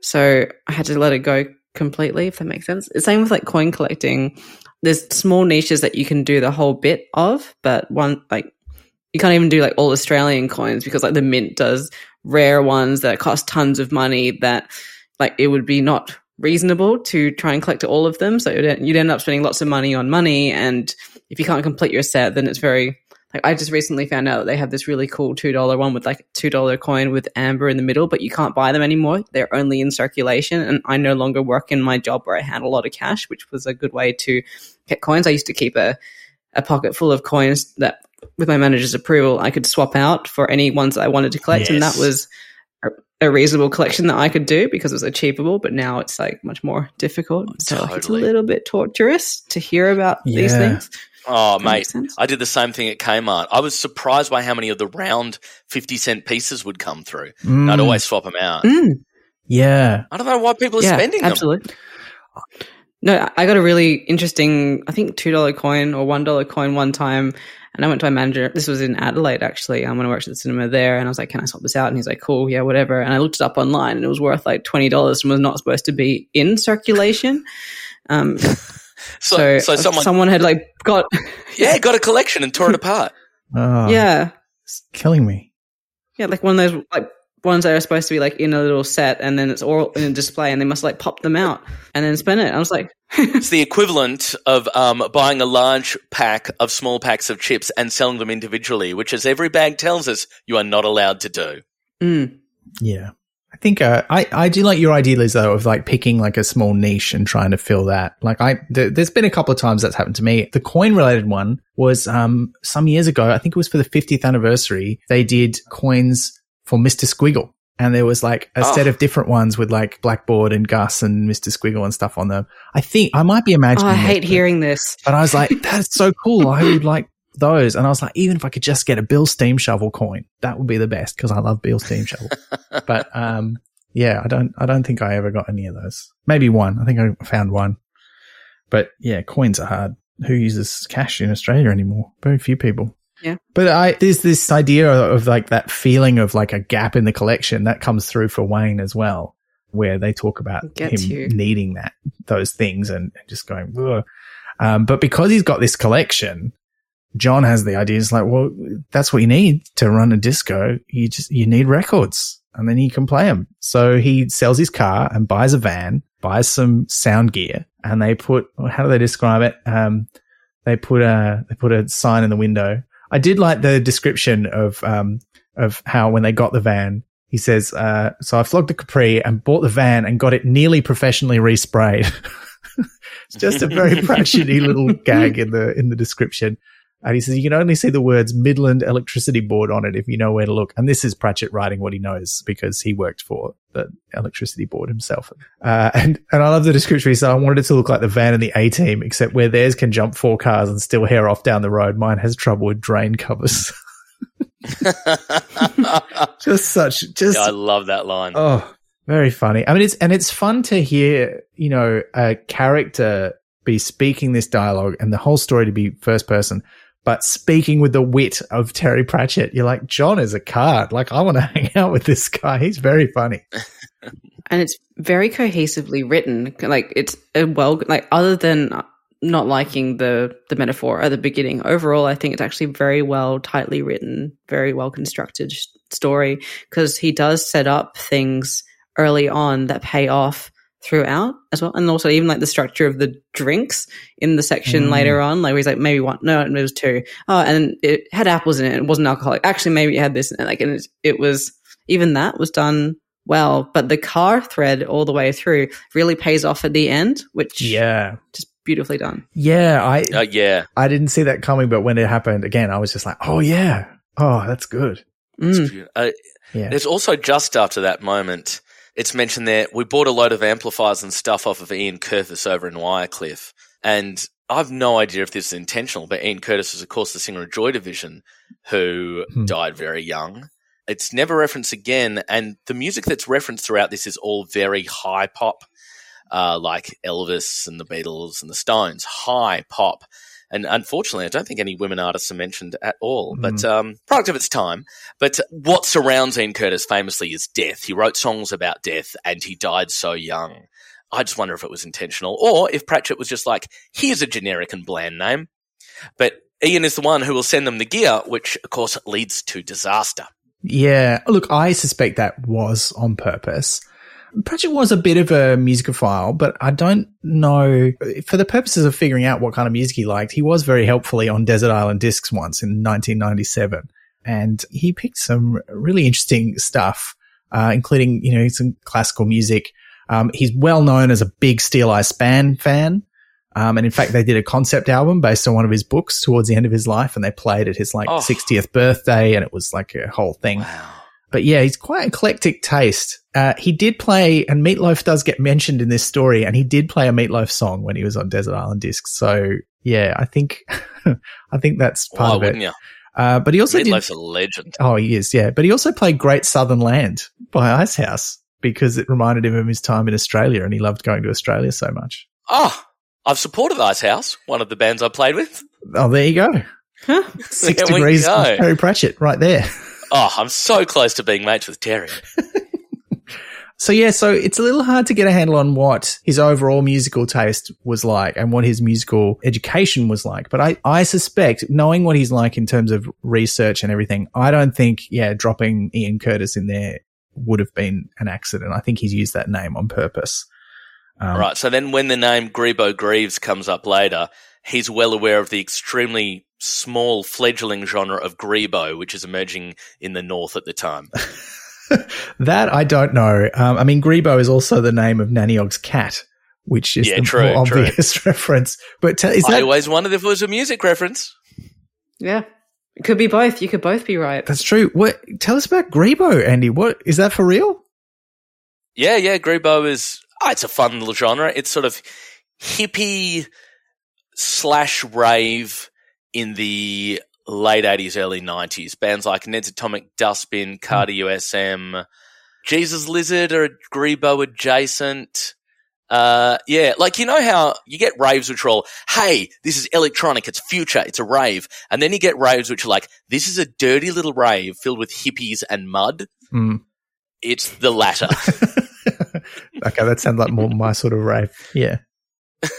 So I had to let it go completely, if that makes sense. The same with like coin collecting. There's small niches that you can do the whole bit of, but one like you can't even do like all Australian coins because like the mint does rare ones that cost tons of money that like it would be not reasonable to try and collect all of them. So you'd, end up spending lots of money on money. And if you can't complete your set, then it's very like I just recently found out that they have this really cool two dollar one with like two dollar coin with amber in the middle, but you can't buy them anymore. They're only in circulation, and I no longer work in my job where I handle a lot of cash, which was a good way to get coins. I used to keep a a pocket full of coins that, with my manager's approval, I could swap out for any ones that I wanted to collect, and that was a, a reasonable collection that I could do because it was achievable. But now it's like much more difficult. So it's a little bit torturous to hear about these things. Oh, mate. I did the same thing at Kmart. I was surprised by how many of the round 50 cent pieces would come through. Mm, I'd always swap them out. Mm. yeah. I don't know why people are spending them. absolutely. No, I got a really interesting, I think two dollar coin or one dollar coin one time, and I went to my manager. This was in Adelaide actually. I'm when I worked at the cinema there, and I was like, "Can I swap this out?" And he's like, "Cool, yeah, whatever." And I looked it up online, and it was worth like twenty dollars, and was not supposed to be in circulation. Um, [LAUGHS] So, so, so, someone, someone had like got [LAUGHS] yeah, got a collection and tore it apart. Oh, [LAUGHS] yeah It's killing me. yeah like one of those like ones that are supposed to be like in a little set, and then it's all in a display, and they must like pop them out and then spin it. I was like, It's the equivalent of um, buying a large pack of small packs of chips and selling them individually, which, as every bag tells us, you are not allowed to do. mm, Yeah. I think uh, I I do like your idea, Liz, though, of like picking like a small niche and trying to fill that. Like I, th- there's been a couple of times that's happened to me. The coin related one was um some years ago. I think it was for the 50th anniversary. They did coins for Mister Squiggle, and there was like a Oh. set of different ones with like Blackboard and Gus and Mister Squiggle and stuff on them. I think I might be imagining. oh, I this, hate but- hearing this. But I was like, that's so cool. I would like those. And I was like, even if I could just get a Bill Steam Shovel coin, that would be the best because I love Bill Steam Shovel. [LAUGHS] but, um, yeah, I don't, I don't think I ever got any of those. Maybe one. I think I found one. But yeah, coins are hard. Who uses cash in Australia anymore? Very few people. Yeah. But I, there's this idea of like that feeling of like a gap in the collection that comes through for Wayne as well, where they talk about him you. needing that, those things and, and just going. Um, but because he's got this collection, John has the idea. It's like, well, that's what you need to run a disco. You just, you need records and then you can play them. So he sells his car and buys a van, buys some sound gear and they put, how do they describe it? Um, they put a, they put a sign in the window. I did like the description of, um, of how when they got the van, he says, uh, so I flogged the Capri and bought the van and got it nearly professionally resprayed. [LAUGHS] it's just a very [LAUGHS] Pratchetty little gag in the, in the description. And he says, you can only see the words Midland Electricity Board on it if you know where to look. And this is Pratchett writing what he knows because he worked for the electricity board himself. Uh, and, and I love the description. He said, I wanted it to look like the van and the A team, except where theirs can jump four cars and still hare off down the road. Mine has trouble with drain covers. [LAUGHS] [LAUGHS] just such, just. Yeah, I love that line. Oh, very funny. I mean, it's, and it's fun to hear, you know, a character be speaking this dialogue and the whole story to be first person but speaking with the wit of Terry Pratchett, you're like, John is a card. Like, I want to [LAUGHS] hang out with this guy. He's very funny. [LAUGHS] and it's very cohesively written. Like, it's a well, like, other than not liking the, the metaphor at the beginning, overall, I think it's actually very well, tightly written, very well constructed story because he does set up things early on that pay off throughout as well. And also even like the structure of the drinks in the section mm. later on, like where he's like, maybe one, no, it was two. Oh, and it had apples in it. It wasn't alcoholic. Actually, maybe it had this in it. Like, and it, it was, even that was done well, but the car thread all the way through really pays off at the end, which yeah, just beautifully done. Yeah. I, uh, yeah, I didn't see that coming, but when it happened again, I was just like, oh yeah. Oh, that's good. Mm. Uh, yeah. It's also just after that moment it's mentioned there, we bought a load of amplifiers and stuff off of Ian Curtis over in Wirecliff. And I've no idea if this is intentional, but Ian Curtis was, of course, the singer of Joy Division, who hmm. died very young. It's never referenced again. And the music that's referenced throughout this is all very high pop, uh, like Elvis and the Beatles and the Stones, high pop. And unfortunately, I don't think any women artists are mentioned at all, mm. but um, product of its time. But what surrounds Ian Curtis famously is death. He wrote songs about death and he died so young. I just wonder if it was intentional or if Pratchett was just like, here's a generic and bland name. But Ian is the one who will send them the gear, which of course leads to disaster. Yeah. Look, I suspect that was on purpose. Pratchett was a bit of a musicophile, but I don't know for the purposes of figuring out what kind of music he liked. He was very helpfully on Desert Island Discs once in 1997, and he picked some really interesting stuff, uh, including you know some classical music. Um, he's well known as a big Steeleye Span fan. Um, and in fact, they did a concept album based on one of his books towards the end of his life, and they played at his like oh. 60th birthday, and it was like a whole thing. Wow. But yeah, he's quite eclectic taste. Uh, he did play, and Meatloaf does get mentioned in this story, and he did play a Meatloaf song when he was on Desert Island Discs. So yeah, I think, [LAUGHS] I think that's part Why of it. Uh, but he also Meatloaf's did, a legend. Oh, he is, yeah. But he also played Great Southern Land by Icehouse because it reminded him of his time in Australia, and he loved going to Australia so much. Oh, I've supported Icehouse, one of the bands I played with. Oh, there you go. Huh? Six there degrees Terry Pratchett right there. Oh, I'm so close to being mates with Terry. [LAUGHS] so yeah, so it's a little hard to get a handle on what his overall musical taste was like and what his musical education was like. But I, I suspect knowing what he's like in terms of research and everything, I don't think, yeah, dropping Ian Curtis in there would have been an accident. I think he's used that name on purpose. Um, right. So then when the name Grebo Greaves comes up later, he's well aware of the extremely small fledgling genre of grebo, which is emerging in the north at the time. [LAUGHS] that I don't know. Um, I mean, grebo is also the name of Nanny Ogg's cat, which is yeah, the true, more obvious true. [LAUGHS] reference. But t- is that- I always wondered if it was a music reference. Yeah. It could be both. You could both be right. That's true. What? Tell us about Grebo, Andy. What is that for real? Yeah, yeah. Grebo is. Oh, it's a fun little genre. It's sort of hippie slash rave in the late 80s, early 90s. Bands like Ned's Atomic Dustbin, Carter USM, Jesus Lizard or Grebo adjacent. Uh, yeah, like you know how you get raves which are all, hey, this is electronic, it's future, it's a rave. And then you get raves which are like, this is a dirty little rave filled with hippies and mud. Mm. It's the latter. [LAUGHS] okay, that sounds like more my sort of rave. Yeah. [LAUGHS]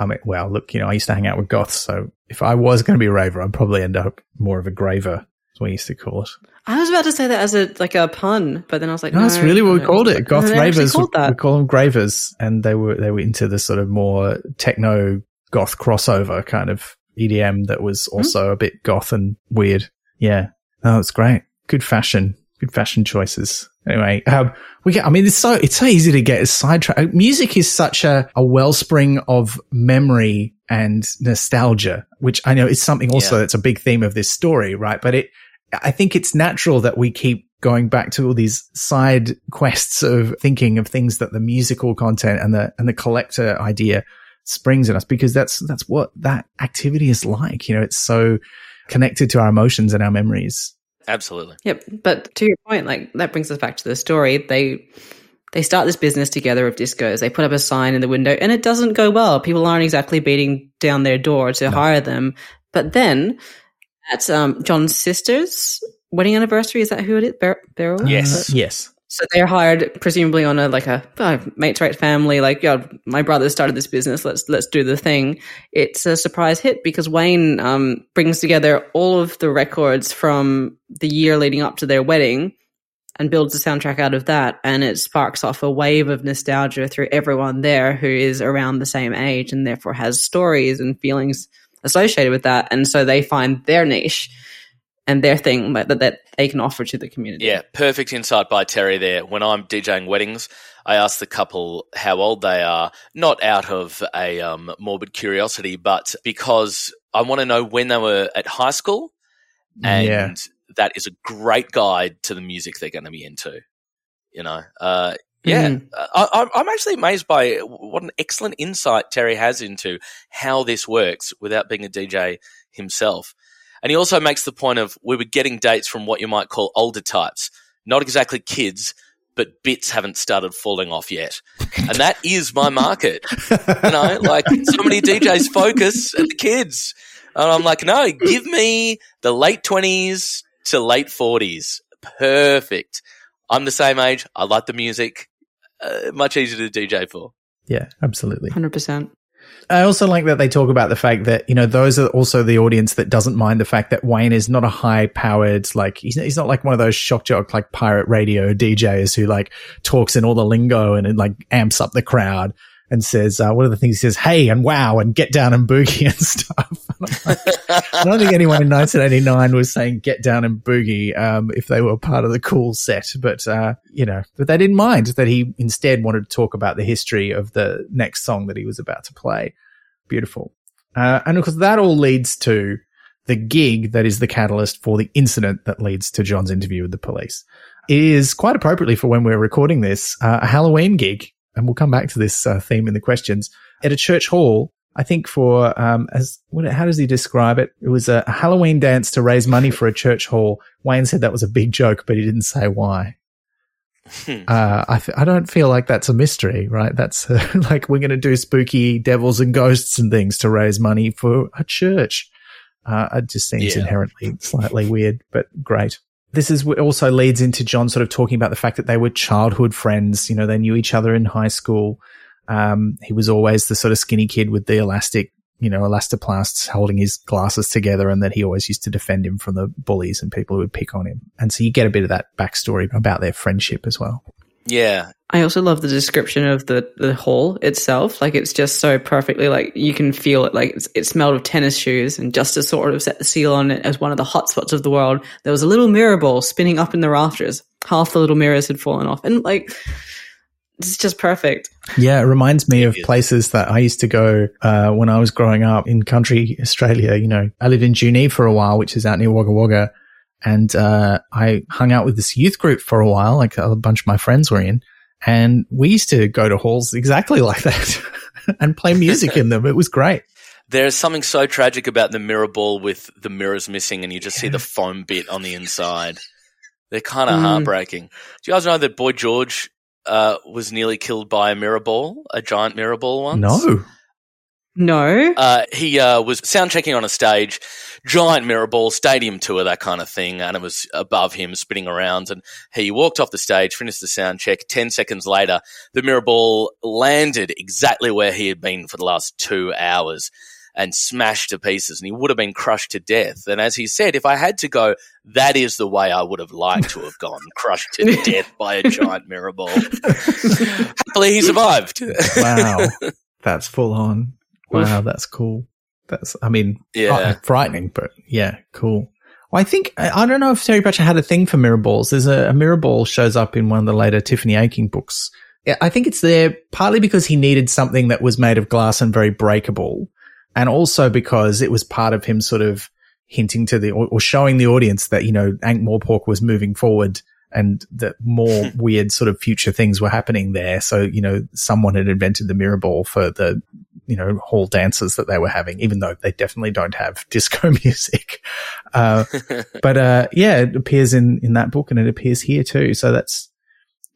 I mean, well, look, you know, I used to hang out with goths, so if I was going to be a raver, I'd probably end up more of a graver, as we used to call it. I was about to say that as a like a pun, but then I was like, no, no that's really what we called it. Goth ravers, we, we call them gravers, and they were they were into the sort of more techno goth crossover kind of EDM that was hmm? also mm-hmm. a bit goth and weird. Yeah, oh, it's great. Good fashion, good fashion choices. Anyway, um, we get, I mean, it's so, it's so easy to get sidetracked. Music is such a, a wellspring of memory and nostalgia, which I know is something also Yeah. that's a big theme of this story, right? But it, I think it's natural that we keep going back to all these side quests of thinking of things that the musical content and the, and the collector idea springs in us because that's, that's what that activity is like. You know, it's so connected to our emotions and our memories. Absolutely. Yep. But to your point, like that brings us back to the story. They they start this business together of discos. They put up a sign in the window and it doesn't go well. People aren't exactly beating down their door to hire them. But then at um, John's sister's wedding anniversary, is that who it is? Ber- Beryl? Yes. Uh, yes. So they're hired presumably on a like a oh, mates right family, like yeah, my brother started this business. Let's let's do the thing. It's a surprise hit because Wayne um, brings together all of the records from the year leading up to their wedding and builds a soundtrack out of that, and it sparks off a wave of nostalgia through everyone there who is around the same age and therefore has stories and feelings associated with that, and so they find their niche and their thing that, that they can offer to the community. Yeah, perfect insight by Terry there. When I'm DJing weddings, I ask the couple how old they are, not out of a um, morbid curiosity, but because I want to know when they were at high school, and Yeah. that is a great guide to the music they're going to be into. You know, uh, yeah, Mhm. I, I'm- I'm actually amazed by what an excellent insight Terry has into how this works without being a DJ himself. And he also makes the point of we were getting dates from what you might call older types, not exactly kids, but bits haven't started falling off yet. And that is my market. You know, [LAUGHS] like so many DJs focus at the kids. And I'm like, no, give me the late 20s to late 40s. Perfect. I'm the same age. I like the music. Uh, much easier to DJ for. Yeah, absolutely. Hundred percent. I also like that they talk about the fact that, you know, those are also the audience that doesn't mind the fact that Wayne is not a high powered, like, he's, he's not like one of those shock jock, like pirate radio DJs who like talks in all the lingo and it like amps up the crowd and says, uh, what are the things he says? Hey and wow and get down and boogie [LAUGHS] and stuff. [LAUGHS] I don't think anyone in 1989 was saying get down and boogie, um, if they were part of the cool set, but, uh, you know, but they didn't mind that he instead wanted to talk about the history of the next song that he was about to play. Beautiful. Uh, and of course that all leads to the gig that is the catalyst for the incident that leads to John's interview with the police. It is quite appropriately for when we're recording this, uh, a Halloween gig. And we'll come back to this uh, theme in the questions at a church hall. I think for, um, as, what, how does he describe it? It was a, Halloween dance to raise money for a church hall. Wayne said that was a big joke, but he didn't say why. Hmm. Uh, I, f- I don't feel like that's a mystery, right? That's uh, [LAUGHS] like we're going to do spooky devils and ghosts and things to raise money for a church. Uh, it just seems Yeah. inherently slightly weird, but great. This is what also leads into John sort of talking about the fact that they were childhood friends. You know, they knew each other in high school. Um, he was always the sort of skinny kid with the elastic, you know, elastoplasts holding his glasses together and that he always used to defend him from the bullies and people who would pick on him. And so you get a bit of that backstory about their friendship as well. Yeah. I also love the description of the the hall itself. Like it's just so perfectly like you can feel it. Like it's, it smelled of tennis shoes, and just to sort of set the seal on it as one of the hot spots of the world, there was a little mirror ball spinning up in the rafters. Half the little mirrors had fallen off, and like it's just perfect. Yeah, it reminds me of places that I used to go uh, when I was growing up in country Australia. You know, I lived in Junee for a while, which is out near Wagga Wagga, and uh, I hung out with this youth group for a while, like a bunch of my friends were in, and we used to go to halls exactly [LAUGHS] like that and play music in them. It was great. There's something so tragic about the mirror ball with the mirrors missing and you just see the foam bit on the inside. They're kind of Mm. heartbreaking. Do you guys know that Boy George uh, was nearly killed by a mirror ball, a giant mirror ball once? No, No, Uh, he uh, was sound checking on a stage, giant mirror ball, stadium tour, that kind of thing, and it was above him spinning around. And he walked off the stage, finished the sound check. Ten seconds later, the mirror ball landed exactly where he had been for the last two hours and smashed to pieces, and he would have been crushed to death. And as he said, if I had to go, that is the way I would have liked to have gone, [LAUGHS] crushed to death by a giant mirror ball. [LAUGHS] Happily, he survived. wow, [LAUGHS] that's full on. Wow, that's cool. That's, I mean, Yeah. frightening, but yeah, cool. Well, I think I don't know if Terry Pratchett had a thing for mirror balls. There's a, a mirror ball shows up in one of the later Tiffany Aching books. I think it's there partly because he needed something that was made of glass and very breakable. And also because it was part of him sort of hinting to the, or, or showing the audience that, you know, Ankh Morpork was moving forward and that more [LAUGHS] weird sort of future things were happening there. So, you know, someone had invented the mirror ball for the, you know, hall dances that they were having, even though they definitely don't have [LAUGHS] disco music. Uh, [LAUGHS] but, uh, yeah, it appears in, in that book and it appears here too. So that's,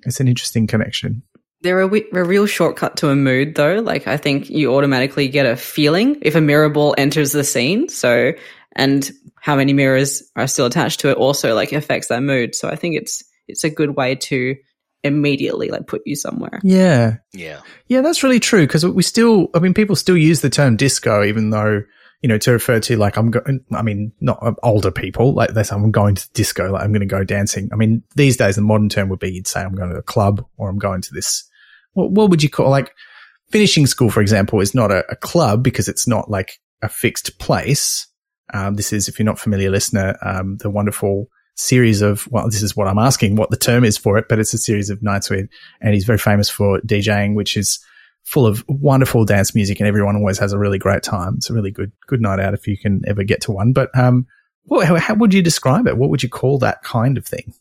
it's an interesting connection. They're a, a, real shortcut to a mood, though. Like, I think you automatically get a feeling if a mirror ball enters the scene. So, and how many mirrors are still attached to it also like affects that mood. So I think it's it's a good way to immediately like put you somewhere. Yeah. Yeah. Yeah, that's really true because we still I mean people still use the term disco even though you know, to refer to like I'm going, I mean, not older people, like they say I'm going to disco, like I'm going to go dancing. I mean, these days the modern term would be you'd say I'm going to a club or I'm going to this, what, what would you call like finishing school, for example, is not a, a club because it's not like a fixed place. Um, this is, if you're not familiar listener, um, the wonderful series of, well, this is what I'm asking, what the term is for it, but it's a series of nights where, and he's very famous for DJing, which is full of wonderful dance music and everyone always has a really great time. It's a really good, good night out if you can ever get to one. But, um, what, how, how would you describe it? What would you call that kind of thing?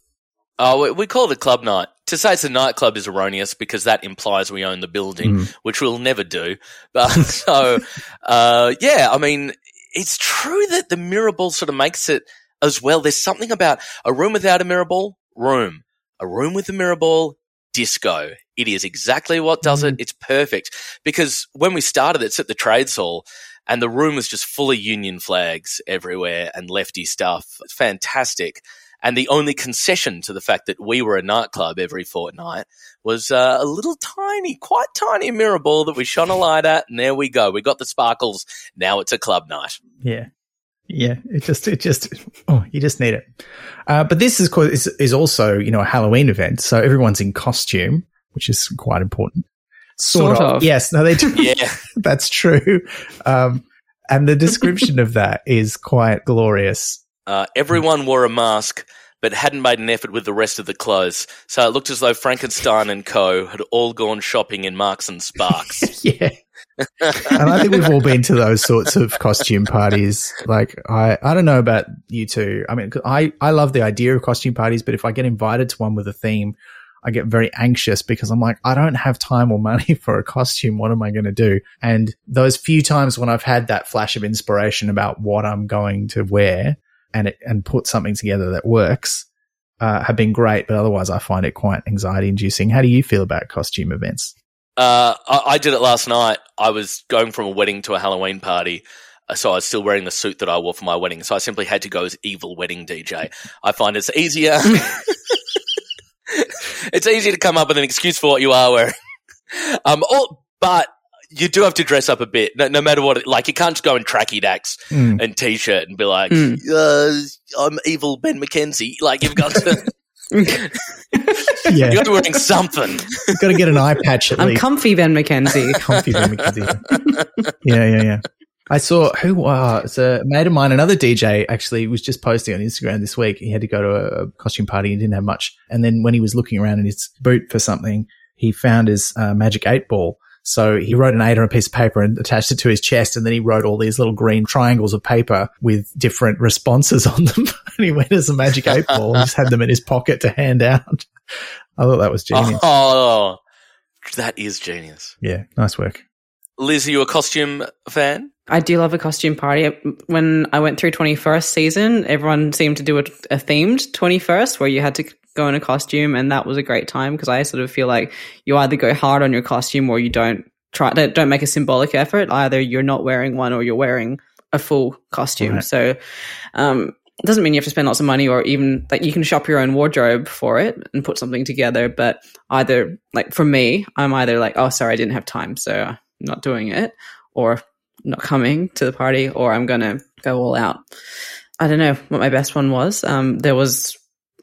Oh, we call it a club night. To say it's a nightclub is erroneous because that implies we own the building, mm. which we'll never do. [LAUGHS] But so, uh, yeah, I mean, it's true that the mirror sort of makes it as well. There's something about a room without a mirror ball, room. A room with a mirror ball, disco. It is exactly what does mm-hmm. it. It's perfect because when we started, it's at the trades hall and the room was just full of union flags everywhere and lefty stuff. It's fantastic. And the only concession to the fact that we were a nightclub every fortnight was uh, a little tiny, quite tiny mirror ball that we shone a light at. And there we go. We got the sparkles. Now it's a club night. Yeah. Yeah, it just, it just, oh, you just need it. Uh, but this is, is, is also, you know, a Halloween event. So everyone's in costume, which is quite important. Sort, sort of. of. Yes. No, they do. [LAUGHS] yeah. [LAUGHS] That's true. Um, and the description of that is quite glorious. Uh, everyone wore a mask, but hadn't made an effort with the rest of the clothes. So it looked as though Frankenstein and co. had all gone shopping in Marks and Sparks. [LAUGHS] yeah. And I think we've all been to those sorts of costume parties. Like, I, I don't know about you two. I mean, I, I love the idea of costume parties, but if I get invited to one with a theme, I get very anxious because I'm like, I don't have time or money [LAUGHS] for a costume. What am I going to do? And those few times when I've had that flash of inspiration about what I'm going to wear, and it, and put something together that works uh, have been great, but otherwise I find it quite anxiety inducing. How do you feel about costume events? Uh, I, I, did it last night. I was going from a wedding to a Halloween party. Uh, so I was still wearing the suit that I wore for my wedding. So I simply had to go as evil wedding DJ. I find it's easier. [LAUGHS] it's easy to come up with an excuse for what you are wearing. [LAUGHS] Um, all, but you do have to dress up a bit, no, no matter what. It, like you can't just go in tracky dacks mm. and t-shirt and be like, mm. uh, "I'm evil Ben McKenzie." Like you've got to. [LAUGHS] [LAUGHS] yeah. You're wearing something. You've got to get an eye patch at I'm least. comfy Ben McKenzie. [LAUGHS] comfy Ben McKenzie. yeah, yeah, yeah. I saw who uh, it's a mate of mine, another DJ actually was just posting on Instagram this week. He had to go to a costume party and didn't have much. And then when he was looking around in his boot for something, he found his uh, magic eight ball so he wrote an eight on a piece of paper and attached it to his chest. And then he wrote all these little green triangles of paper with different responses [LAUGHS] on them. [LAUGHS] and he went as a magic eight ball and just had them in his pocket to hand out. [LAUGHS] I thought that was genius. Oh, that is genius. Yeah. Nice work. Liz, are you a costume fan? I do love a costume party. When I went through 21st season, everyone seemed to do a, a themed 21st where you had to go in a costume and that was a great time because I sort of feel like you either go hard on your costume or you don't try don't make a symbolic effort. Either you're not wearing one or you're wearing a full costume. Right. So um, it doesn't mean you have to spend lots of money or even like you can shop your own wardrobe for it and put something together. But either like for me, I'm either like, oh sorry, I didn't have time, so I'm not doing it, or not coming to the party, or I'm gonna go all out. I don't know what my best one was. Um, there was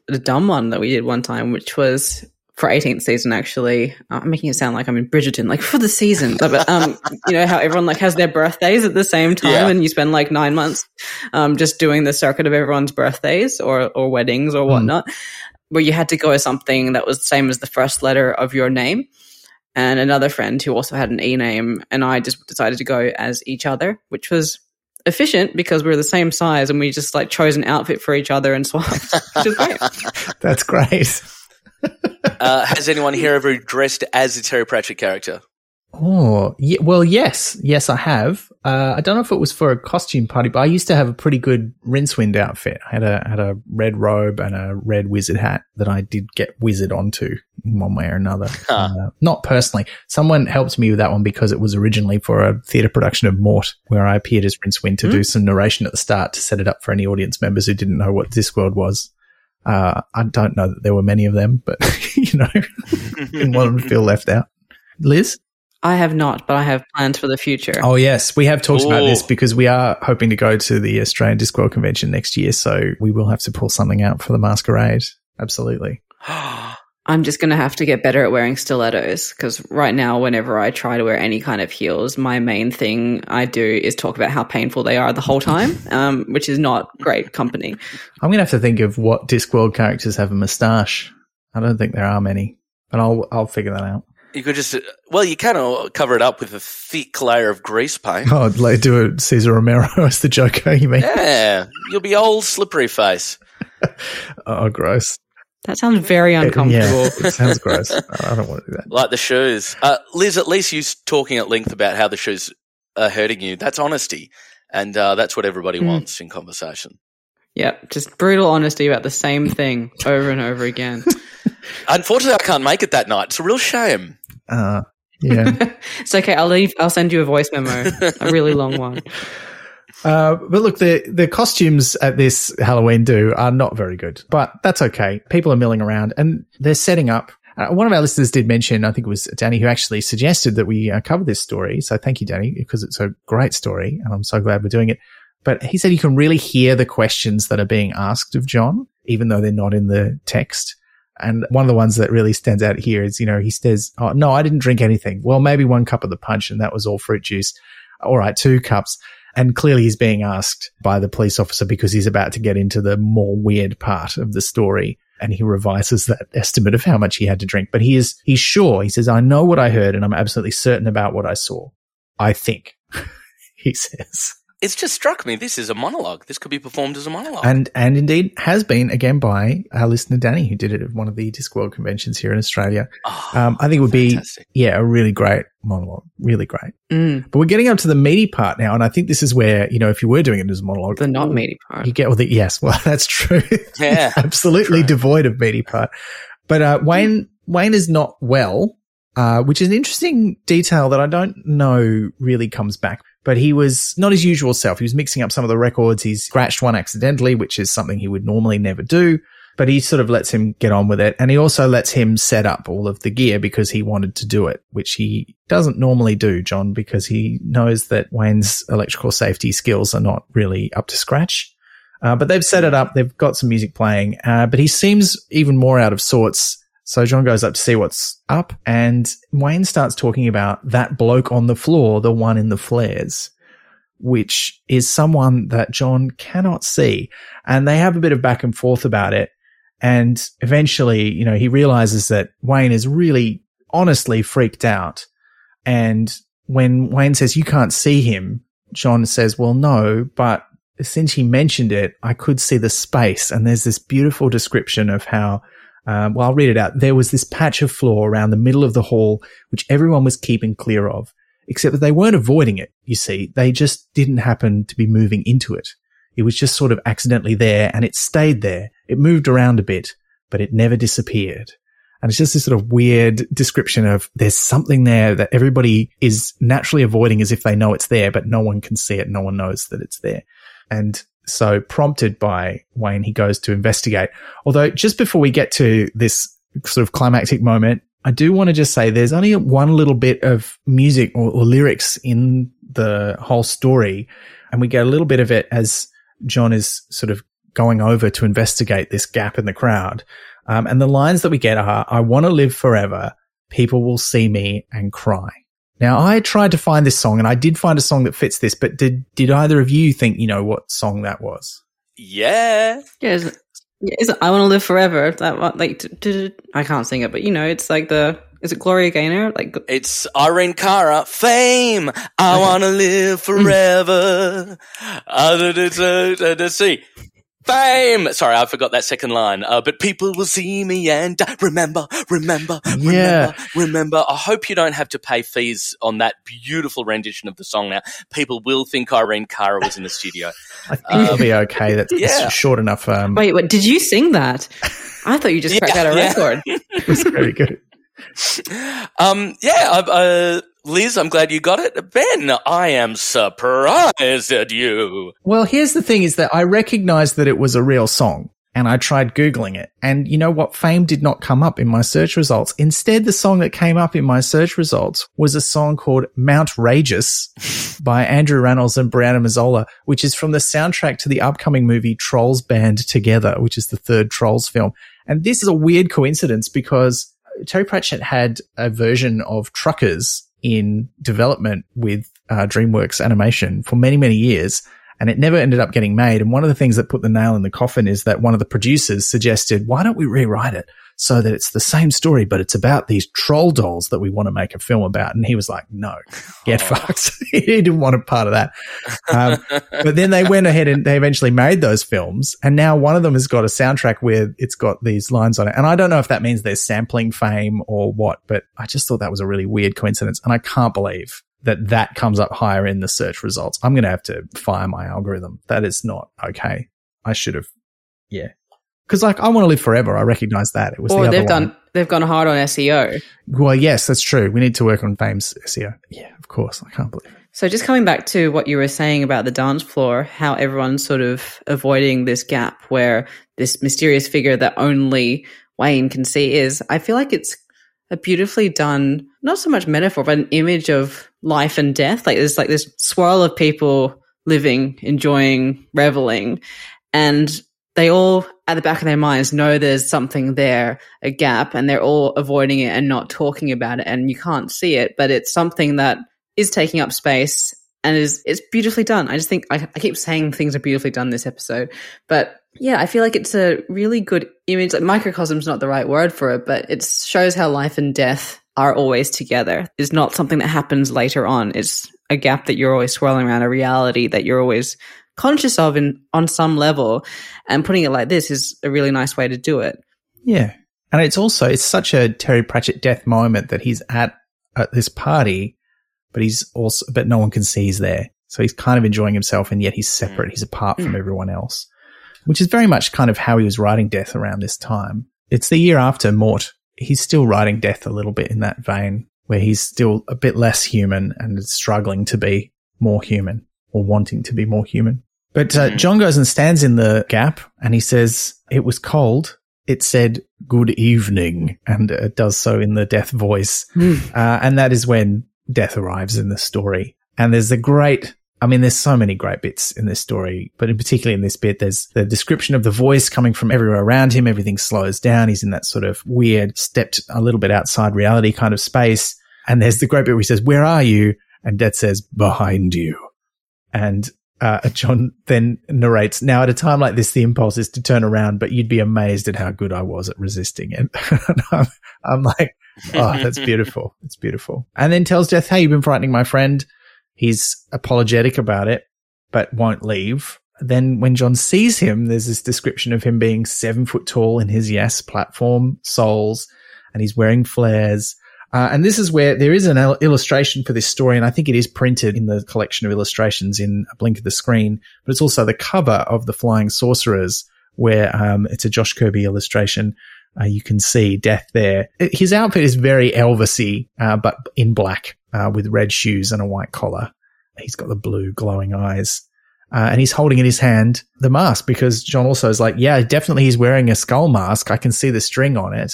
a dumb one that we did one time, which was for 18th season actually uh, i'm making it sound like i'm in bridgerton like for the season but um [LAUGHS] you know how everyone like has their birthdays at the same time yeah. and you spend like nine months um just doing the circuit of everyone's birthdays or or weddings or hmm. whatnot mm. where you had to go as something that was the same as the first letter of your name and another friend who also had an E name, and I just decided to go as each other, which was efficient because we were the same size and we just like chose an outfit for each other and [LAUGHS] swapped, which is great. That's great. uh, has anyone here ever dressed as a Terry Pratchett character? Oh, yeah, well, yes, yes, I have. Uh, I don't know if it was for a costume party, but I used to have a pretty good Rincewind outfit. I had a had a red robe and a red wizard hat that I did get wizard onto in one way or another. Huh. Uh, not personally. Someone helped me with that one because it was originally for a theatre production of Mort, where I appeared as Rincewind to do some narration at the start to set it up for any audience members who didn't know what Discworld was. Uh, I don't know that there were many of them, but [LAUGHS] you know, [LAUGHS] didn't want them to feel left out. Liz? I have not, but I have plans for the future. Oh yes, we have talked about this because we are hoping to go to the Australian Discworld convention next year, so we will have to pull something out for the masquerade. Absolutely. [GASPS] I'm just going to have to get better at wearing stilettos because right now, whenever I try to wear any kind of heels, my main thing I do is talk about how painful they are the whole time, [LAUGHS] um, which is not great company. I'm gonna have to think of what Discworld characters have a moustache. I don't think there are many, but I'll I'll figure that out. You could just, well, you kind of cover it up with a thick layer of grease paint. Oh, like do a Cesar Romero [LAUGHS] as the Joker. You mean? Yeah, you'll be old slippery face. [LAUGHS] Oh, gross. That sounds very uncomfortable. Yeah, it sounds gross. I don't want to do that. Like the shoes. Uh, Liz, at least you talking at length about how the shoes are hurting you. That's honesty. And uh, that's what everybody Mm. wants in conversation. Yep, just brutal honesty about the same thing over and over again. [LAUGHS] Unfortunately, I can't make it that night. It's a real shame. Uh, yeah. [LAUGHS] it's okay. I'll leave. I'll send you a voice memo, a really long one. [LAUGHS] Uh, but look, the, the costumes at this Halloween do are not very good, but that's okay. People are milling around and they're setting up. Uh, one of our listeners did mention, I think it was Danny, who actually suggested that we uh, cover this story. So thank you, Danny, because it's a great story and I'm so glad we're doing it. But he said you can really hear the questions that are being asked of John, even though they're not in the text. And one of the ones that really stands out here is, you know, he says, Oh, no, I didn't drink anything. Well, maybe one cup of the punch and that was all fruit juice. All right, two cups. And clearly he's being asked by the police officer because he's about to get into the more weird part of the story. And he revises that [LAUGHS] estimate of how much he had to drink. But he is, he's sure. He says, I know what I heard and I'm absolutely certain about what I saw. I think, [LAUGHS] he says. It's just struck me. This is a monologue. This could be performed as a monologue. And, and indeed has been again by our listener Danny, who did it at one of the Discworld conventions here in Australia. Oh, Um, I think it would be, yeah, a really great monologue. Really great. Mm, But we're getting up to the meaty part now. And I think this is where, you know, if you were doing it as a monologue, the not meaty part. You get all the yes. Well, [LAUGHS] that's true. Yeah, [LAUGHS] absolutely true. devoid of meaty part. But uh, Wayne Wayne is not well, uh, which is an interesting detail that I don't know really comes back. But he was not his usual self. He was mixing up some of the records. He scratched one accidentally, which is something he would normally never do. But he sort of lets him get on with it. And he also lets him set up all of the gear because he wanted to do it, which he doesn't normally do, John, because he knows that Wayne's electrical safety skills are not really up to scratch. Uh, but they've set it up. They've got some music playing, uh, but he seems even more out of sorts. So John goes up to see what's up and Wayne starts talking about that bloke on the floor, the one in the flares, which is someone that John cannot see. And they have a bit of back and forth about it. And eventually, you know, he realizes that Wayne is really honestly freaked out. And when Wayne says, you can't see him, John says, well, no, but since he mentioned it, I could see the space. And there's this beautiful description of how, um, well, I'll read it out. There was this patch of floor around the middle of the hall, which everyone was keeping clear of, except that they weren't avoiding it. You see, they just didn't happen to be moving into it. It was just sort of accidentally there and it stayed there. It moved around a bit, but it never disappeared. And it's just this sort of weird description of there's something there that everybody is naturally avoiding as if they know it's there, but no one can see it. No one knows that it's there. And so prompted by Wayne, he goes to investigate. Although just before we get to this sort of climactic moment, I do want to just say there's only one little bit of music or, or lyrics in the whole story. And we get a little bit of it as John is sort of going over to investigate this gap in the crowd. Um, and the lines that we get are, I want to live forever. People will see me and cry. Now, I tried to find this song and I did find a song that fits this, but did, did either of you think, you know, what song that was? Yeah. Yeah, is, yeah, is I want to live forever. That one, like, d- d- d- I can't sing it, but you know, it's like the Is it Gloria Gaynor? Like It's Irene Cara, fame. I want to live forever. [LAUGHS] Uh, da- da- da- da- see. Fame. Sorry, I forgot that second line. Uh, but people will see me and die. remember, remember, remember, Yeah. remember. I hope you don't have to pay fees on that beautiful rendition of the song now. People will think Irene Cara was in the studio. I think it'll be okay. That's it's yeah. short enough. Um, wait, what? Did you sing that? [LAUGHS] I thought you just cracked Yeah, out a yeah. record. it's very good. [LAUGHS] Um, yeah, I- uh, Liz, I'm glad you got it. Ben, I am surprised at you. Well, here's the thing is that I recognized that it was a real song and I tried Googling it. And you know what? Fame did not come up in my search results. Instead, the song that came up in my search results was a song called Mount Rageous [LAUGHS] by Andrew Rannells and Brianna Mazzola, which is from the soundtrack to the upcoming movie Trolls Band Together, which is the third Trolls film. And this is a weird coincidence because Terry Pratchett had a version of Truckers in development with uh, DreamWorks Animation for many, many years, and it never ended up getting made. And one of the things that put the nail in the coffin is that one of the producers suggested, why don't we rewrite it so that it's the same story, but it's about these troll dolls that we want to make a film about? And he was like, no, get Oh. fucked. [LAUGHS] he didn't want a part of that. Um, but then they went ahead and they eventually made those films. And now one of them has got a soundtrack where it's got these lines on it. And I don't know if that means they're sampling fame or what, but I just thought that was a really weird coincidence. And I can't believe that that comes up higher in the search results. I'm going to have to fire my algorithm. That is not okay. I should have, yeah. Cause like I want to live forever. I recognize that. It was the Or other they've one. done they've gone hard on SEO. Well, yes, that's true. We need to work on fame's SEO. Yeah, of course. I can't believe it. So just coming back to what you were saying about the dance floor, how everyone's sort of avoiding this gap where this mysterious figure that only Wayne can see is, I feel like it's a beautifully done, not so much metaphor, but an image of life and death. Like there's like this swirl of people living, enjoying, reveling, and they all at the back of their minds know there's something there, a gap, and they're all avoiding it and not talking about it. And you can't see it, but it's something that is taking up space and is it's beautifully done. I just think I, I keep saying things are beautifully done this episode, but yeah, I feel like it's a really good image. Like microcosm's not the right word for it, but it shows how life and death are always together. It's not something that happens later on. It's a gap that you're always swirling around, a reality that you're always conscious of in on some level. And putting it like this is a really nice way to do it. Yeah. And it's also, it's such a Terry Pratchett death moment that he's at, at this party, but he's also, but no one can see he's there. So he's kind of enjoying himself and yet he's hmm. separate. He's apart from hmm. everyone else, which is very much kind of how he was writing death around this time. It's the year after Mort. He's still writing death a little bit in that vein where he's still a bit less human and is struggling to be more human or wanting to be more human. But uh, Mm. John goes and stands in the gap and he says, it was cold. It said good evening and it does so in the death voice. Uh, and that is when death arrives in the story. And there's a great, I mean, there's so many great bits in this story, but in particular in this bit, there's the description of the voice coming from everywhere around him. Everything slows down. He's in that sort of weird, stepped a little bit outside reality kind of space. And there's the great bit where he says, where are you? And Death says, behind you. And uh, [LAUGHS] John then narrates, now at a time like this, the impulse is to turn around, but you'd be amazed at how good I was at resisting it. [LAUGHS] And I'm, I'm like, oh, that's [LAUGHS] beautiful. It's beautiful. And then tells Death, hey, you've been frightening my friend. He's apologetic about it, but won't leave. Then when John sees him, there's this description of him being seven foot tall in his yes platform soles and he's wearing flares. Uh, and this is where there is an il- illustration for this story, and I think it is printed in the collection of illustrations in a blink of the screen. But it's also the cover of the Flying Sorcerers, where um, it's a Josh Kirby illustration. Uh, you can see Death there. His outfit is very Elvisy, uh, but in black uh, with red shoes and a white collar. He's got the blue glowing eyes. Uh, and he's holding in his hand the mask because John also is like, yeah, definitely he's wearing a skull mask. I can see the string on it.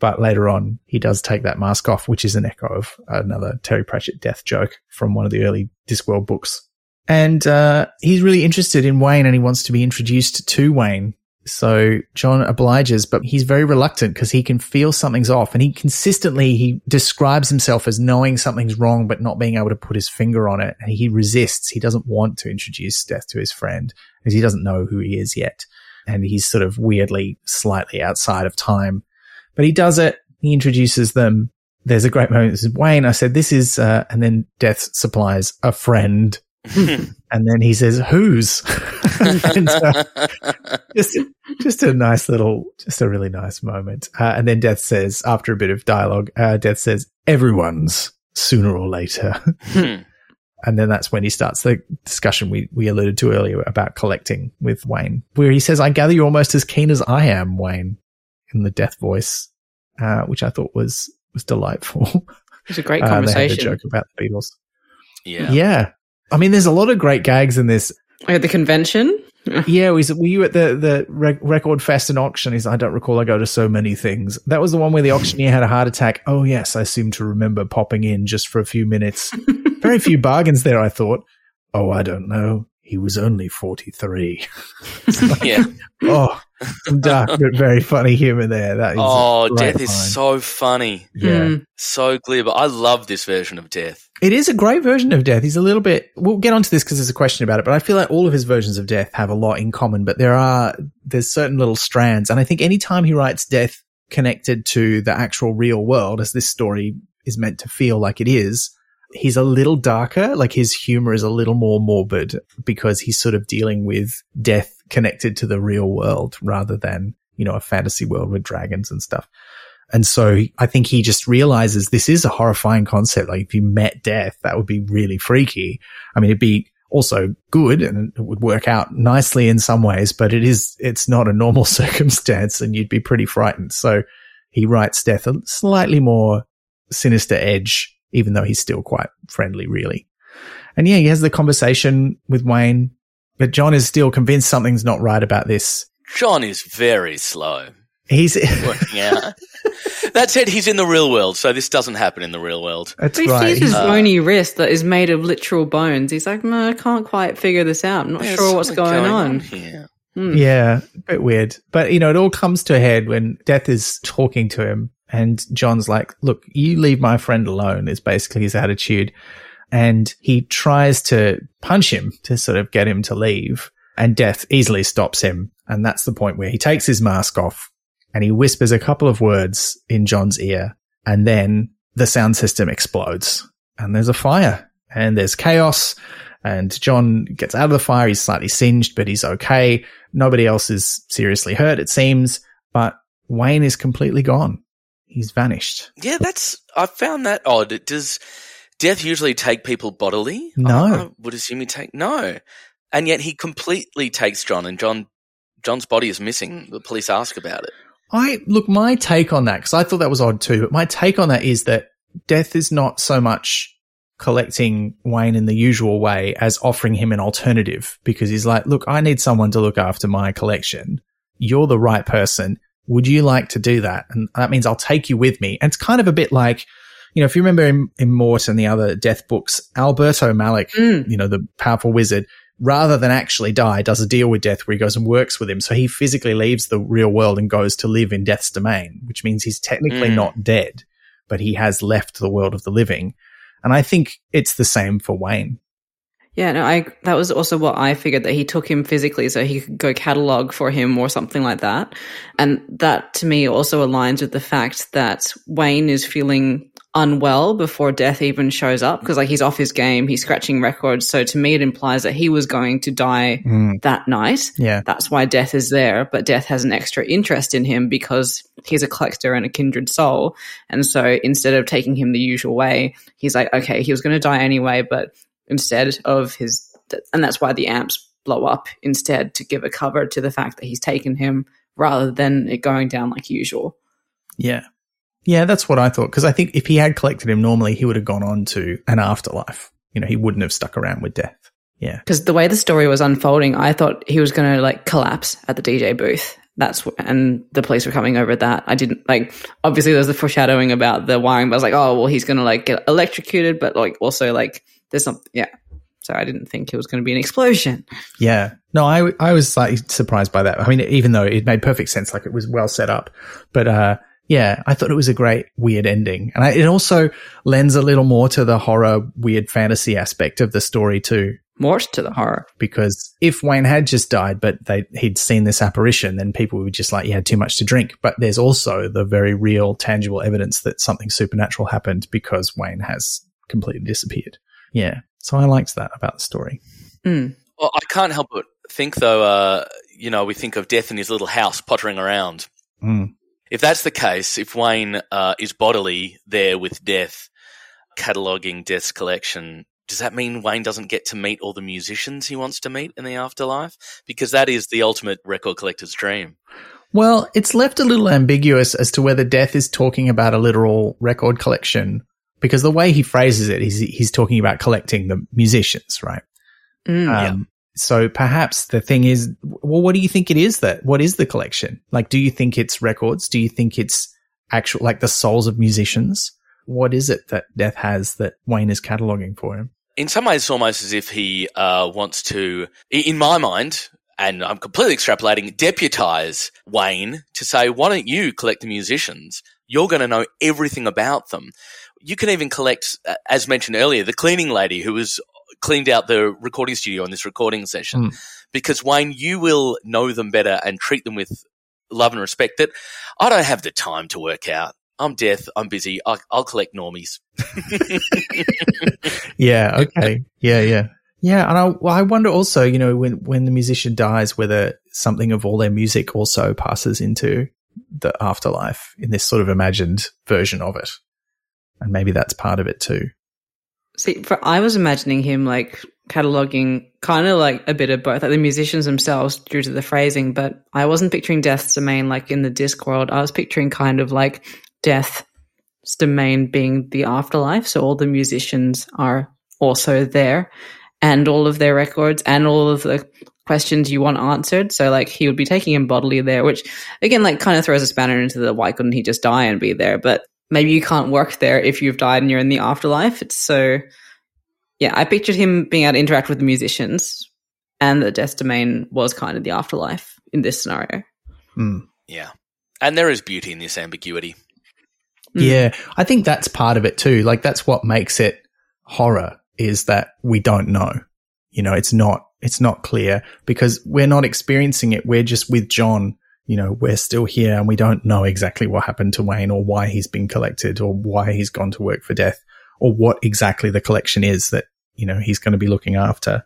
But later on, he does take that mask off, which is an echo of another Terry Pratchett death joke from one of the early Discworld books. And uh, he's really interested in Wayne and he wants to be introduced to Wayne. So John obliges, but he's very reluctant because he can feel something's off. And he consistently, he describes himself as knowing something's wrong, but not being able to put his finger on it. And he resists. He doesn't want to introduce death to his friend because he doesn't know who he is yet. And he's sort of weirdly, slightly outside of time. But he does it. He introduces them there's a great moment. This is Wayne. I said, this is, uh, and then Death supplies a friend. [LAUGHS] and then he says, whose? [LAUGHS] and, uh, just, just a nice little, just a really nice moment. Uh, and then Death says, after a bit of dialogue, uh, Death says, everyone's sooner or later. Hmm. [LAUGHS] and then that's when he starts the discussion we, we alluded to earlier about collecting with Wayne, where he says, I gather you're almost as keen as I am, Wayne, in the Death voice, uh, which I thought was, was delightful. It was a great Uh, [LAUGHS] they had the joke about the Beatles. yeah. Yeah. I mean, there's a lot of great gags in this. At the convention, [LAUGHS] Yeah, was were you at the the rec- record fest and auction? He's, I don't recall. I go to so many things. That was the one where the auctioneer had a heart attack. Oh yes, I seem to remember popping in just for a few minutes. [LAUGHS] Very few bargains there. I thought. Oh, I don't know. He was only forty three. Yeah. Oh, some [LAUGHS] dark but very funny humor there. That is. Oh, great Death is so funny. Yeah. Mm. So clear. But I love this version of Death. It is a great version of Death. He's a little bit. We'll get onto this because there's a question about it, but I feel like all of his versions of Death have a lot in common. But there are there's certain little strands, and I think anytime he writes Death connected to the actual real world, as this story is meant to feel like it is, he's a little darker. Like his humor is a little more morbid because he's sort of dealing with death connected to the real world rather than you know a fantasy world with dragons and stuff. And so I think he just realizes this is a horrifying concept. Like if you met death, that would be really freaky. I mean, it'd be also good and it would work out nicely in some ways, but it is, it's not a normal [LAUGHS] circumstance and you'd be pretty frightened. So he writes death a slightly more sinister edge, even though he's still quite friendly, really. And yeah, he has the conversation with Wayne, but John is still convinced something's not right about this. John is very slow He's, [LAUGHS] working out. that said, he's in the real world, so this doesn't happen in the real world. that's But he right. sees his He's- Uh, bony wrist that is made of literal bones. He's like, "No, I can't quite figure this out. I'm not sure what's something going, on." here. Hmm. Yeah, a bit weird. But, you know, it all comes to a head when Death is talking to him and John's like, look, you leave my friend alone is basically his attitude. And he tries to punch him to sort of get him to leave and Death easily stops him. And that's the point where he takes his mask off and he whispers a couple of words in John's ear and then the sound system explodes and there's a fire and there's chaos and John gets out of the fire. He's slightly singed, but he's okay. Nobody else is seriously hurt, it seems, but Wayne is completely gone. He's vanished. Yeah, that's. I found that odd. It does death usually take people bodily? No. I, would assume he take no, and yet he completely takes John, and John John's body is missing. The police ask about it. I look, my take on that, because I thought that was odd too, but my take on that is that death is not so much collecting Wayne in the usual way as offering him an alternative because he's like, look, I need someone to look after my collection. You're the right person. Would you like to do that? And that means I'll take you with me. And it's kind of a bit like, you know, if you remember in, in Mort and the other death books, Alberto Malich, Mm. you know, the powerful wizard, rather than actually die, does a deal with death where he goes and works with him. So he physically leaves the real world and goes to live in death's domain, which means he's technically Mm. not dead, but he has left the world of the living. And I think it's the same for Wayne. Yeah, no, I that was also what I figured that he took him physically so he could go catalog for him or something like that. And that to me also aligns with the fact that Wayne is feeling unwell before death even shows up because like he's off his game, he's scratching records. So to me it implies that he was going to die mm. that night. Yeah. That's why death is there, but death has an extra interest in him because he's a collector and a kindred soul. And so instead of taking him the usual way, he's like, okay, he was going to die anyway, but instead of his, and that's why the amps blow up instead to give a cover to the fact that he's taken him rather than it going down like usual. Yeah. Yeah, that's what I thought. Because I think if he had collected him normally, he would have gone on to an afterlife. You know, he wouldn't have stuck around with death. Yeah. Because the way the story was unfolding, I thought he was going to like collapse at the DJ booth. That's and the police were coming over that. I didn't like. Obviously, there was the foreshadowing about the wiring, but I was like, oh well, he's going to like get electrocuted, but like also like there's something. Yeah. So I didn't think it was going to be an explosion. Yeah. No, I, I was slightly surprised by that. I mean, even though it made perfect sense, like it was well set up, but, uh, yeah, I thought it was a great weird ending. And I, it also lends a little more to the horror, weird fantasy aspect of the story too. more to the horror. because if Wayne had just died, but they he'd seen this apparition, then people would just like he had too much to drink. But there's also the very real, tangible evidence that something supernatural happened because Wayne has completely disappeared. Yeah, so I liked that about the story. Mm. Well, I can't help but think, though, uh, you know, we think of death in his little house pottering around. Mm. If that's the case, if Wayne uh, is bodily there with death, cataloging death's collection, does that mean Wayne doesn't get to meet all the musicians he wants to meet in the afterlife? Because that is the ultimate record collector's dream. Well, it's left a little ambiguous as to whether Death is talking about a literal record collection because the way he phrases it, he's he's talking about collecting the musicians, right? Mm. Um, So perhaps the thing is, well, what do you think it is that, what is the collection? Like, do you think it's records? Do you think it's actual, like the souls of musicians? What is it that Death has that Wayne is cataloging for him? In some ways, it's almost as if he uh, wants to, in my mind, and I'm completely extrapolating, deputize Wayne to say, why don't you collect the musicians? You're going to know everything about them. You can even collect, as mentioned earlier, the cleaning lady who was cleaned out the recording studio in this recording session. Mm. Because Wayne, you will know them better and treat them with love and respect that I don't have the time to work out. I'm death. I'm busy. I, I'll collect normies. [LAUGHS] [LAUGHS] Yeah. Okay. yeah. Yeah. Yeah. And I, well, I wonder also, you know, when, when the musician dies, whether something of all their music also passes into the afterlife in this sort of imagined version of it. And maybe that's part of it too. See, for I was imagining him like cataloging kind of like a bit of both, like the musicians themselves due to the phrasing, but I wasn't picturing Death's domain like in the disc world. I was picturing kind of like Death's domain being the afterlife. So all the musicians are also there and all of their records and all of the questions you want answered. So like he would be taking him bodily there, which again, like kind of throws a spanner into the why couldn't he just die and be there? But maybe you can't work there if you've died and you're in the afterlife. It's so, yeah, I pictured him being able to interact with the musicians and the death domain was kind of the afterlife in this scenario. Mm. Yeah. And there is beauty in this ambiguity. Mm. Yeah, I think that's part of it too. Like that's what makes it horror is that we don't know. You know, it's not it's not clear because we're not experiencing it. We're just with John. You know, we're still here and we don't know exactly what happened to Wayne or why he's been collected or why he's gone to work for death or what exactly the collection is that, you know, he's going to be looking after.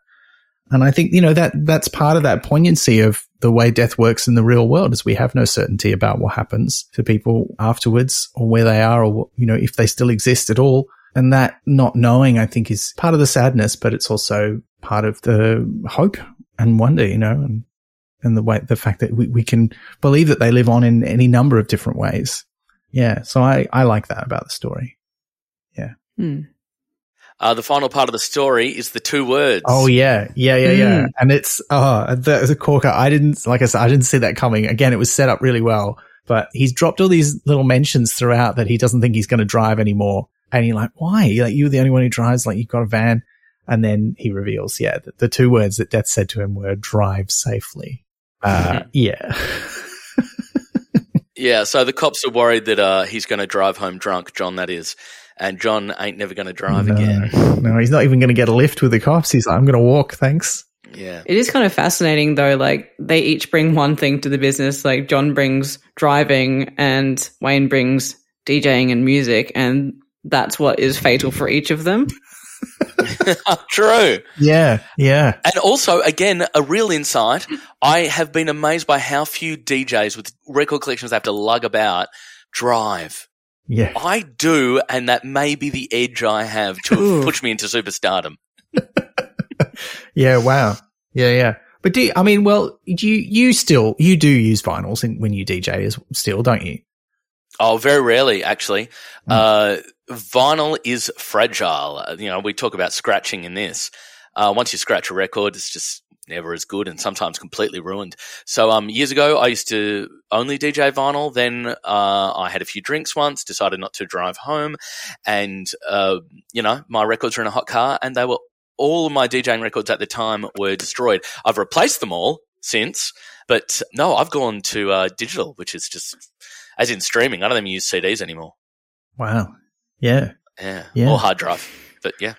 And I think, you know, that that's part of that poignancy of the way death works in the real world is we have no certainty about what happens to people afterwards or where they are or, you know, if they still exist at all. And that not knowing, I think, is part of the sadness, but it's also part of the hope and wonder, you know, and, and the way, the fact that we, we can believe that they live on in any number of different ways. Yeah. So I, I like that about the story. Hmm. Uh, the final part of the story is the two words. Oh yeah, yeah, yeah, yeah. Mm. And it's oh the the corker. I didn't like I said I didn't see that coming. Again, it was set up really well, but he's dropped all these little mentions throughout that he doesn't think he's going to drive anymore. And you're like, why? Like you're the only one who drives. Like you've got a van. And then he reveals, yeah, the, the two words that Death said to him were "drive safely." Uh, [LAUGHS] yeah, Yeah, so the cops are worried that uh, he's going to drive home drunk, John, that is. And John ain't never going to drive no, again. no, he's not even going to get a lift with the cops. He's like, I'm going to walk, thanks. Yeah. It is kind of fascinating though, like they each bring one thing to the business. Like John brings driving and Wayne brings DJing and music, and that's what is fatal for each of them. [LAUGHS] True. Yeah, yeah, And also, again, a real insight. I have been amazed by how few DJs with record collections they have to lug about drive. yeah. I do, and that may be the edge I have to push me into superstardom. [LAUGHS] Yeah, wow. Yeah, yeah. But do you, I mean, well, do you you still you do use vinyls in, when you DJ as still, don't you? Oh, very rarely, actually. Mm. Uh, vinyl is fragile. Uh, You know, we talk about scratching in this. Uh, once you scratch a record, it's just never as good and sometimes completely ruined. So, um, years ago, I used to only DJ vinyl. Then, uh, I had a few drinks once, decided not to drive home. And, uh, you know, my records were in a hot car and they were, all of my DJing records at the time were destroyed. I've replaced them all since, but no, I've gone to, uh, digital, which is just, as in streaming. I don't even use CDs anymore. Wow. Yeah. Yeah. Yeah. Or hard drive. But yeah.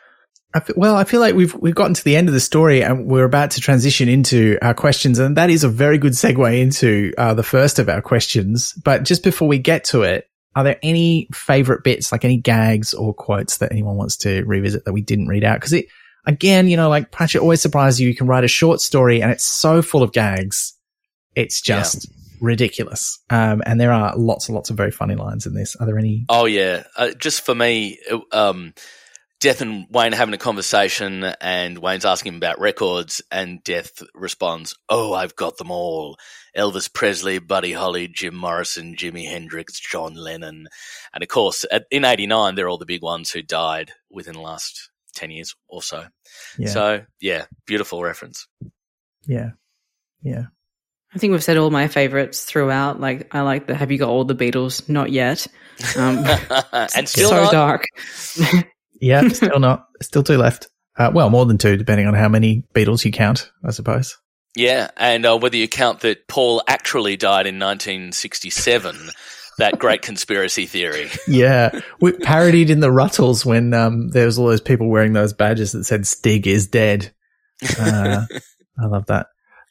I feel, well, I feel like we've we've gotten to the end of the story and we're about to transition into our questions, and that is a very good segue into uh, the first of our questions. But just before we get to it, are there any favorite bits, like any gags or quotes that anyone wants to revisit that we didn't read out? Because it, again, you know, like Pratchett always surprises you. You can write a short story and it's so full of gags, it's just yeah. Ridiculous. Um, and there are lots and lots of very funny lines in this. Are there any? Oh yeah, uh, just for me, um Death and Wayne are having a conversation, and Wayne's asking him about records, and Death responds, "Oh, I've got them all: Elvis Presley, Buddy Holly, Jim Morrison, Jimi Hendrix, John Lennon, and of course, at, in '89, they're all the big ones who died within the last ten years or so. Yeah. So, yeah, beautiful reference. Yeah, yeah. I think we've said all my favorites throughout. Like, I like the "Have you got all the Beatles?" Not yet, um, [LAUGHS] and still so not. dark. [LAUGHS] Yeah, still not. Still two left. Uh, well, more than two, depending on how many Beatles you count, I suppose. Yeah, and uh, whether you count that Paul actually died in 1967, that great conspiracy theory. [LAUGHS] Yeah, we parodied in the Rutles when um, there was all those people wearing those badges that said "Stig is dead." Uh, I love that.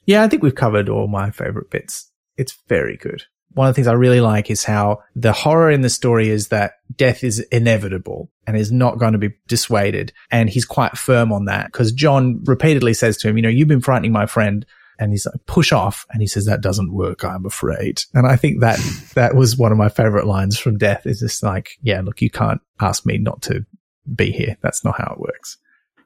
Yeah, I think we've covered all my favorite bits. It's very good one of the things I really like is how the horror in the story is that death is inevitable and is not going to be dissuaded. And he's quite firm on that because John repeatedly says to him, you know, you've been frightening my friend. And he's like, push off. And he says, that doesn't work. I'm afraid. And I think that [LAUGHS] that was one of my favorite lines from death is just like, yeah, look, you can't ask me not to be here. That's not how it works.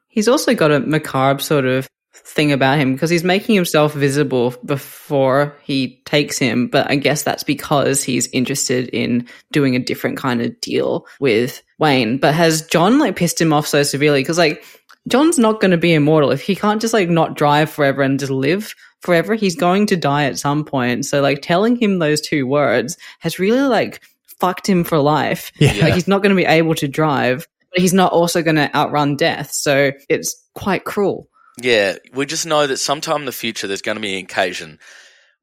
He's also got a macabre sort of thing about him because he's making himself visible before he takes him. But I guess that's because he's interested in doing a different kind of deal with Wayne. But has John like pissed him off so severely? Because like John's not going to be immortal if he can't just like not drive forever and just live forever. He's going to die at some point. So like telling him those two words has really like fucked him for life. Yeah. Like he's not going to be able to drive. But he's not also going to outrun death. So it's quite cruel. Yeah, we just know that sometime in the future there's going to be an occasion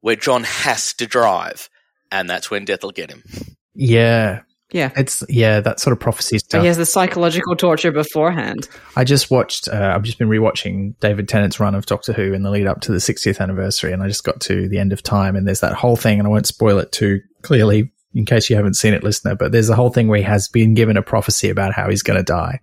where John has to drive, and that's when death will get him. Yeah. Yeah. It's, yeah, that sort of prophecy stuff. But he has the psychological torture beforehand. I just watched, uh, I've just been rewatching David Tennant's run of Doctor Who in the lead up to the 60th anniversary, and I just got to the end of time, and there's that whole thing, and I won't spoil it too clearly in case you haven't seen it, listener, but there's a whole thing where he has been given a prophecy about how he's going to die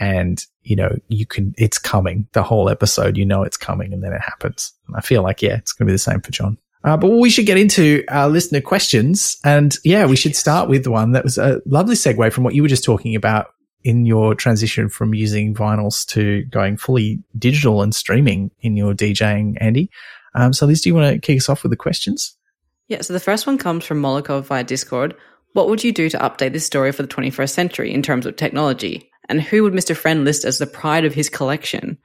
and you know you can it's coming. The whole episode you know it's coming and then it happens. And i feel like yeah it's going to be the same for john. Uh, but we should get into our listener questions. And yeah we should start with one that was a lovely segue from what you were just talking about in your transition from using vinyls to going fully digital and streaming in your djing andy. Um, so liz do you want to kick us off with the questions? Yeah so the first one comes from molokov via discord. What would you do to update this story for the 21st century in terms of technology and who would Mr. Friend list as the pride of his collection?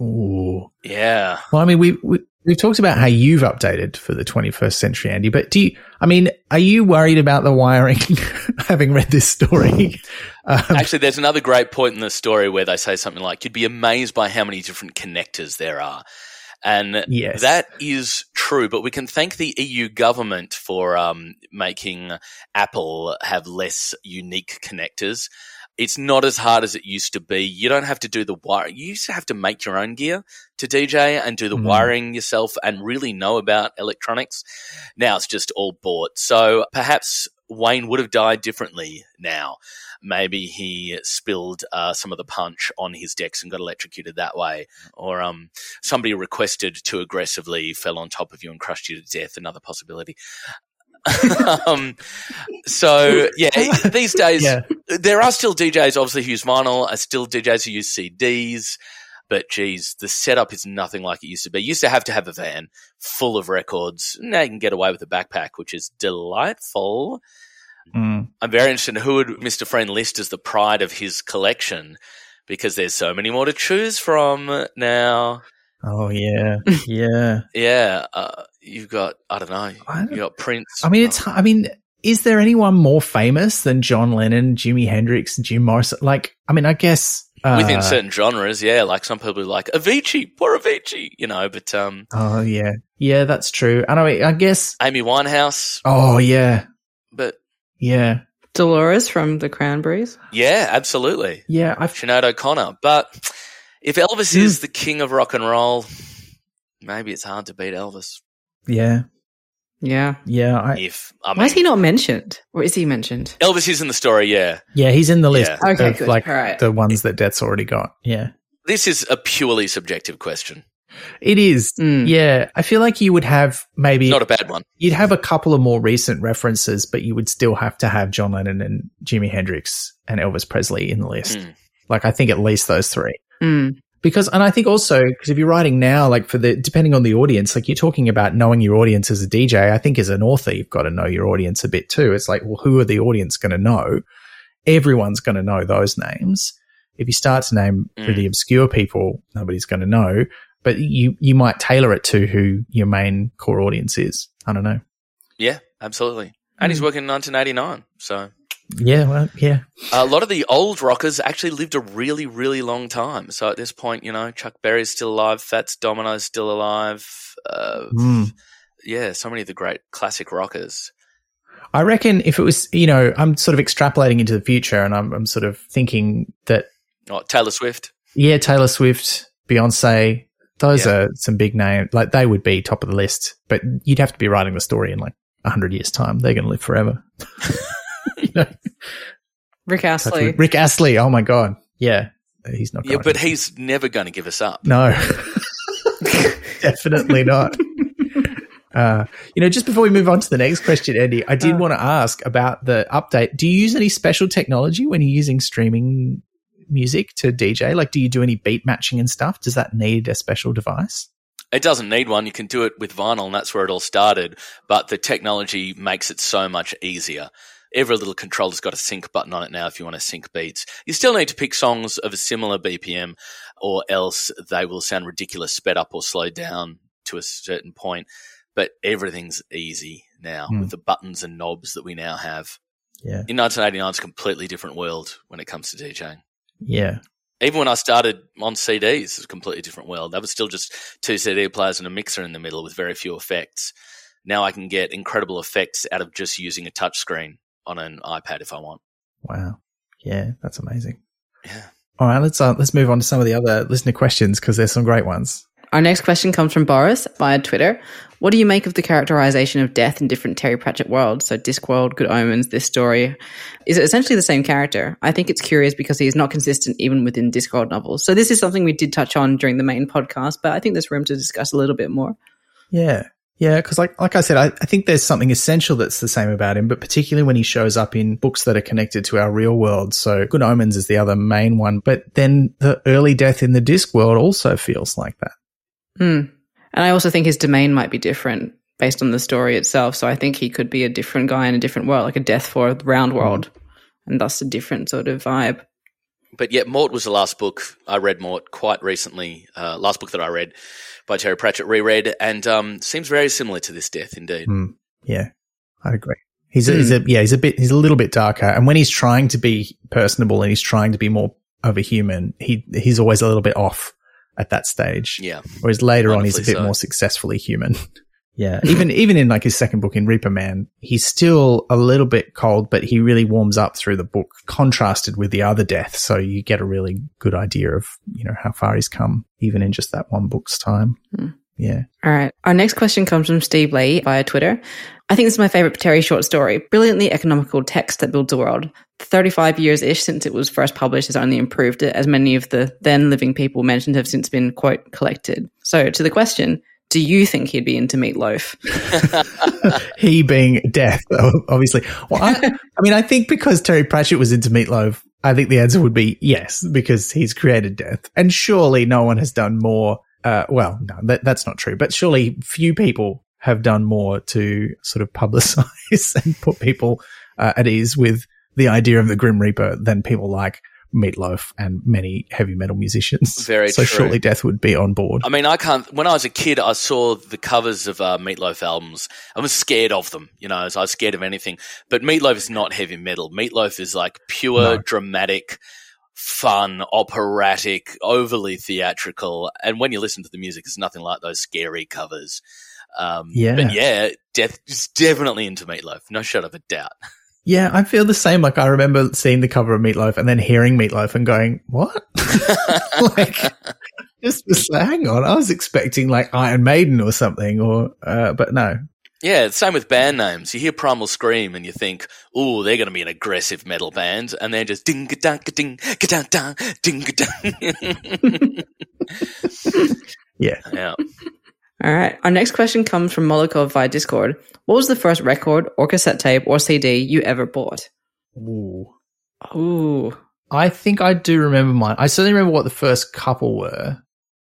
Ooh. Yeah. Well, I mean, we, we, we've talked about how you've updated for the 21st century, Andy, but do you, I mean, are you worried about the wiring [LAUGHS] having read this story? [LAUGHS] Um, Actually, there's another great point in the story where they say something like, you'd be amazed by how many different connectors there are. And yes. that is true, but we can thank the EU government for um, making Apple have less unique connectors. It's not as hard as it used to be. You don't have to do the wire. You used to have to make your own gear to DJ and do the mm. wiring yourself and really know about electronics. Now it's just all bought. So perhaps Wayne would have died differently now. Maybe he spilled uh, some of the punch on his decks and got electrocuted that way, or um, somebody requested too aggressively, fell on top of you and crushed you to death. Another possibility. [LAUGHS] um, so yeah, these days yeah. there are still DJs obviously who use vinyl, are still DJs who use CDs. But geez, the setup is nothing like it used to be. You used to have to have a van full of records. Now you can get away with a backpack, which is delightful. Mm. I'm very interested in who would Mr. Friend list as the pride of his collection because there's so many more to choose from now. Oh yeah, yeah, [LAUGHS] yeah. Uh, you've got I don't know. I you got Prince. I mean, it's. I mean, is there anyone more famous than John Lennon, Jimi Hendrix, Jim Morrison? Like, I mean, I guess uh, within certain genres, yeah. Like some people like Avicii, poor Avicii, you know. But um, oh yeah, yeah, that's true. And I, mean, I guess Amy Winehouse. Oh yeah, but yeah. Dolores from the Cranberries. Yeah, absolutely. Yeah, I've Sinead O'Connor. But if Elvis Hmm. is the king of rock and roll, maybe it's hard to beat Elvis. Yeah, Yeah. yeah, I, If I mean, Why is he not mentioned? Or is he mentioned? Elvis is in the story, yeah. yeah, he's in the list Yeah. Okay, of good. like All right. the ones that Death's already got. Yeah, This is a purely subjective question. it is. Mm. Yeah, I feel like you would have maybe Not a bad one. you'd have a couple of more recent references, but you would still have to have John Lennon and Jimi Hendrix and Elvis Presley in the list. Mm. Like, I think at least those three. Mm. Because, and I think also, because if you're writing now, like for the, depending on the audience, like you're talking about knowing your audience as a DJ, I think as an author, you've got to know your audience a bit too. It's like, well, who are the audience going to know? Everyone's going to know those names. If you start to name Mm. really obscure people, nobody's going to know, but you, you might tailor it to who your main core audience is. I don't know. Yeah, absolutely. And he's Mm. working in 1989. So Yeah. Well, yeah. a lot of the old rockers actually lived a really, really long time. So at this point, you know, Chuck Berry's still alive, Fats Domino's still alive. Uh, Mm. Yeah, so many of the great classic rockers. I reckon if it was, you know, I'm sort of extrapolating into the future and I'm, I'm sort of thinking that Oh, Taylor Swift. Yeah, Taylor Swift, Beyonce, those Yeah. are some big names. Like they would be top of the list, but you'd have to be writing the story in like a hundred years time. They're going to live forever. [LAUGHS] you [LAUGHS] know, Rick Astley. Rick Astley. Oh my God. Yeah. He's not Yeah, but to- he's never going to give us up. no, [LAUGHS] definitely not. [LAUGHS] Uh, you know, just before we move on to the next question, Andy, I did Uh. want to ask about the update. Do you use any special technology when you're using streaming music to DJ? Like, do you do any beat matching and stuff? Does that need a special device? It doesn't need one. You can do it with vinyl, and that's where it all started. But the technology makes it so much easier. Every little controller's got a sync button on it now if you want to sync beats. You still need to pick songs of a similar BPM, or else they will sound ridiculous, sped up or slowed down to a certain point. But everything's easy now Hmm. with the buttons and knobs that we now have. Yeah. In 1989, it's a completely different world when it comes to DJing. Yeah. Even when I started on CDs, it's a completely different world. That was still just two CD players and a mixer in the middle with very few effects. Now I can get incredible effects out of just using a touchscreen on an iPad if I want. Wow. Yeah, that's amazing. Yeah. All right, let's uh, let's move on to some of the other listener questions because there's some great ones. Our next question comes from Boris via Twitter. What do you make of the characterization of death in different Terry Pratchett worlds? So Discworld, Good Omens, this story. Is it essentially the same character? I think it's curious because he is not consistent even within Discworld novels. So this is something we did touch on during the main podcast, but I think there's room to discuss a little bit more. Yeah, yeah, because like like I said, I, I think there's something essential that's the same about him, but particularly when he shows up in books that are connected to our real world. So Good Omens is the other main one, but then the early death in the Disc world also feels like that. Hmm. And I also think his domain might be different based on the story itself. So I think he could be a different guy in a different world, like a death for the round world, and thus a different sort of vibe. But yet, Mort was the last book I read. Mort quite recently, uh, last book that I read by Terry Pratchett, reread, and um, seems very similar to this death indeed. Hmm. Yeah, I agree. He's a, he's a yeah he's a bit he's a little bit darker, and when he's trying to be personable and he's trying to be more of a human, he he's always a little bit off at that stage. Yeah, Whereas later on, he's a bit so. more successfully human. [LAUGHS] yeah. Even, [LAUGHS] even in like his second book in Reaper Man, he's still a little bit cold, but he really warms up through the book, contrasted with the other death. So you get a really good idea of, you know, how far he's come, even in just that one book's time. Hmm. Yeah. All right. Our next question comes from Steve Lee via Twitter. I think this is my favorite Terry short story. Brilliantly economical text that builds a world. 35 years ish since it was first published has only improved it, as many of the then living people mentioned have since been, quote, collected. So, to the question, do you think he'd be into meatloaf? [LAUGHS] he being death, obviously. Well, I, I mean, I think because Terry Pratchett was into Meatloaf, I think the answer would be yes, because he's created death. And surely no one has done more. Uh, well, no, that, that's not true, but surely few people have done more to sort of publicize [LAUGHS] and put people uh, at ease with the idea of the Grim Reaper than people like Meatloaf and many heavy metal musicians. Very so true. surely death would be on board. I mean, I can't. When I was a kid, I saw the covers of uh, Meatloaf albums. I was scared of them. You know, so I was scared of anything. But Meatloaf is not heavy metal. Meatloaf is like pure, No. dramatic, fun, operatic, overly theatrical. And when you listen to the music, it's nothing like those scary covers. Um, Yeah. But yeah, Death is definitely into Meatloaf. No shadow of a doubt. [LAUGHS] Yeah, I feel the same. Like I remember seeing the cover of Meatloaf and then hearing Meatloaf and going, "What?" [LAUGHS] like, just, just hang on. I was expecting like Iron Maiden or something, or uh, but no. Yeah, same with band names. You hear Primal Scream and you think, "Oh, they're going to be an aggressive metal band," and they're just ding dang ding ding dang dang ding dang. [LAUGHS] Yeah. Yeah. All right. Our next question comes from Molokov via Discord. What was the first record or cassette tape or CD you ever bought? Ooh. Ooh. I think I do remember mine. I certainly remember what the first couple were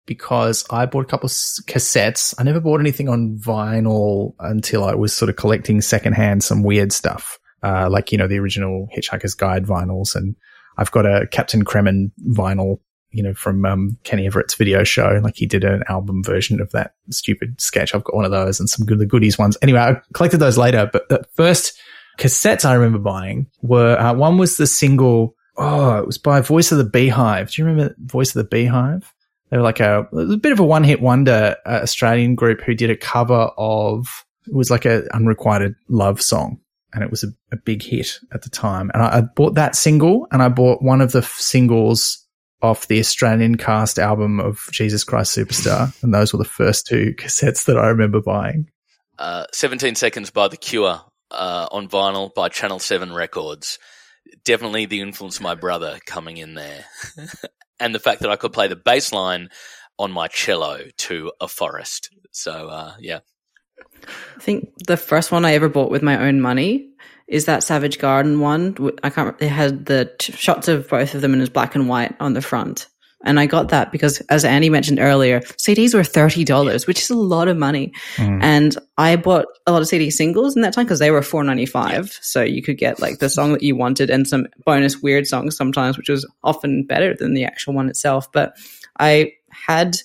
because I bought a couple of cassettes. I never bought anything on vinyl until I was sort of collecting secondhand some weird stuff, uh, like, you know, the original Hitchhiker's Guide vinyls. And I've got a Captain Kremmen vinyl, you know, from um, Kenny Everett's video show. Like he did an album version of that stupid sketch. I've got one of those and some good, the goodies ones. Anyway, I collected those later, but the first cassettes I remember buying were, uh, one was the single, Oh, it was by Voice of the Beehive. Do you remember Voice of the Beehive? They were like a, a bit of a one hit wonder uh, Australian group who did a cover of, it was like a unrequited love song. And it was a, a big hit at the time. And I, I bought that single and I bought one of the f- singles off the Australian cast album of Jesus Christ Superstar. And those were the first two [LAUGHS] cassettes that I remember buying. Uh, 17 Seconds by The Cure uh, on vinyl by Channel 7 Records. Definitely the influence of my brother coming in there. [LAUGHS] and the fact that I could play the bass line on my cello to a forest. So, uh, yeah. I think the first one I ever bought with my own money is that Savage Garden one. I can't. remember. It had the t- shots of both of them in as black and white on the front, and I got that because, as Andy mentioned earlier, CDs were thirty dollars, which is a lot of money. Mm. And I bought a lot of CD singles in that time because they were four ninety five, so you could get like the song that you wanted and some bonus weird songs sometimes, which was often better than the actual one itself. But I had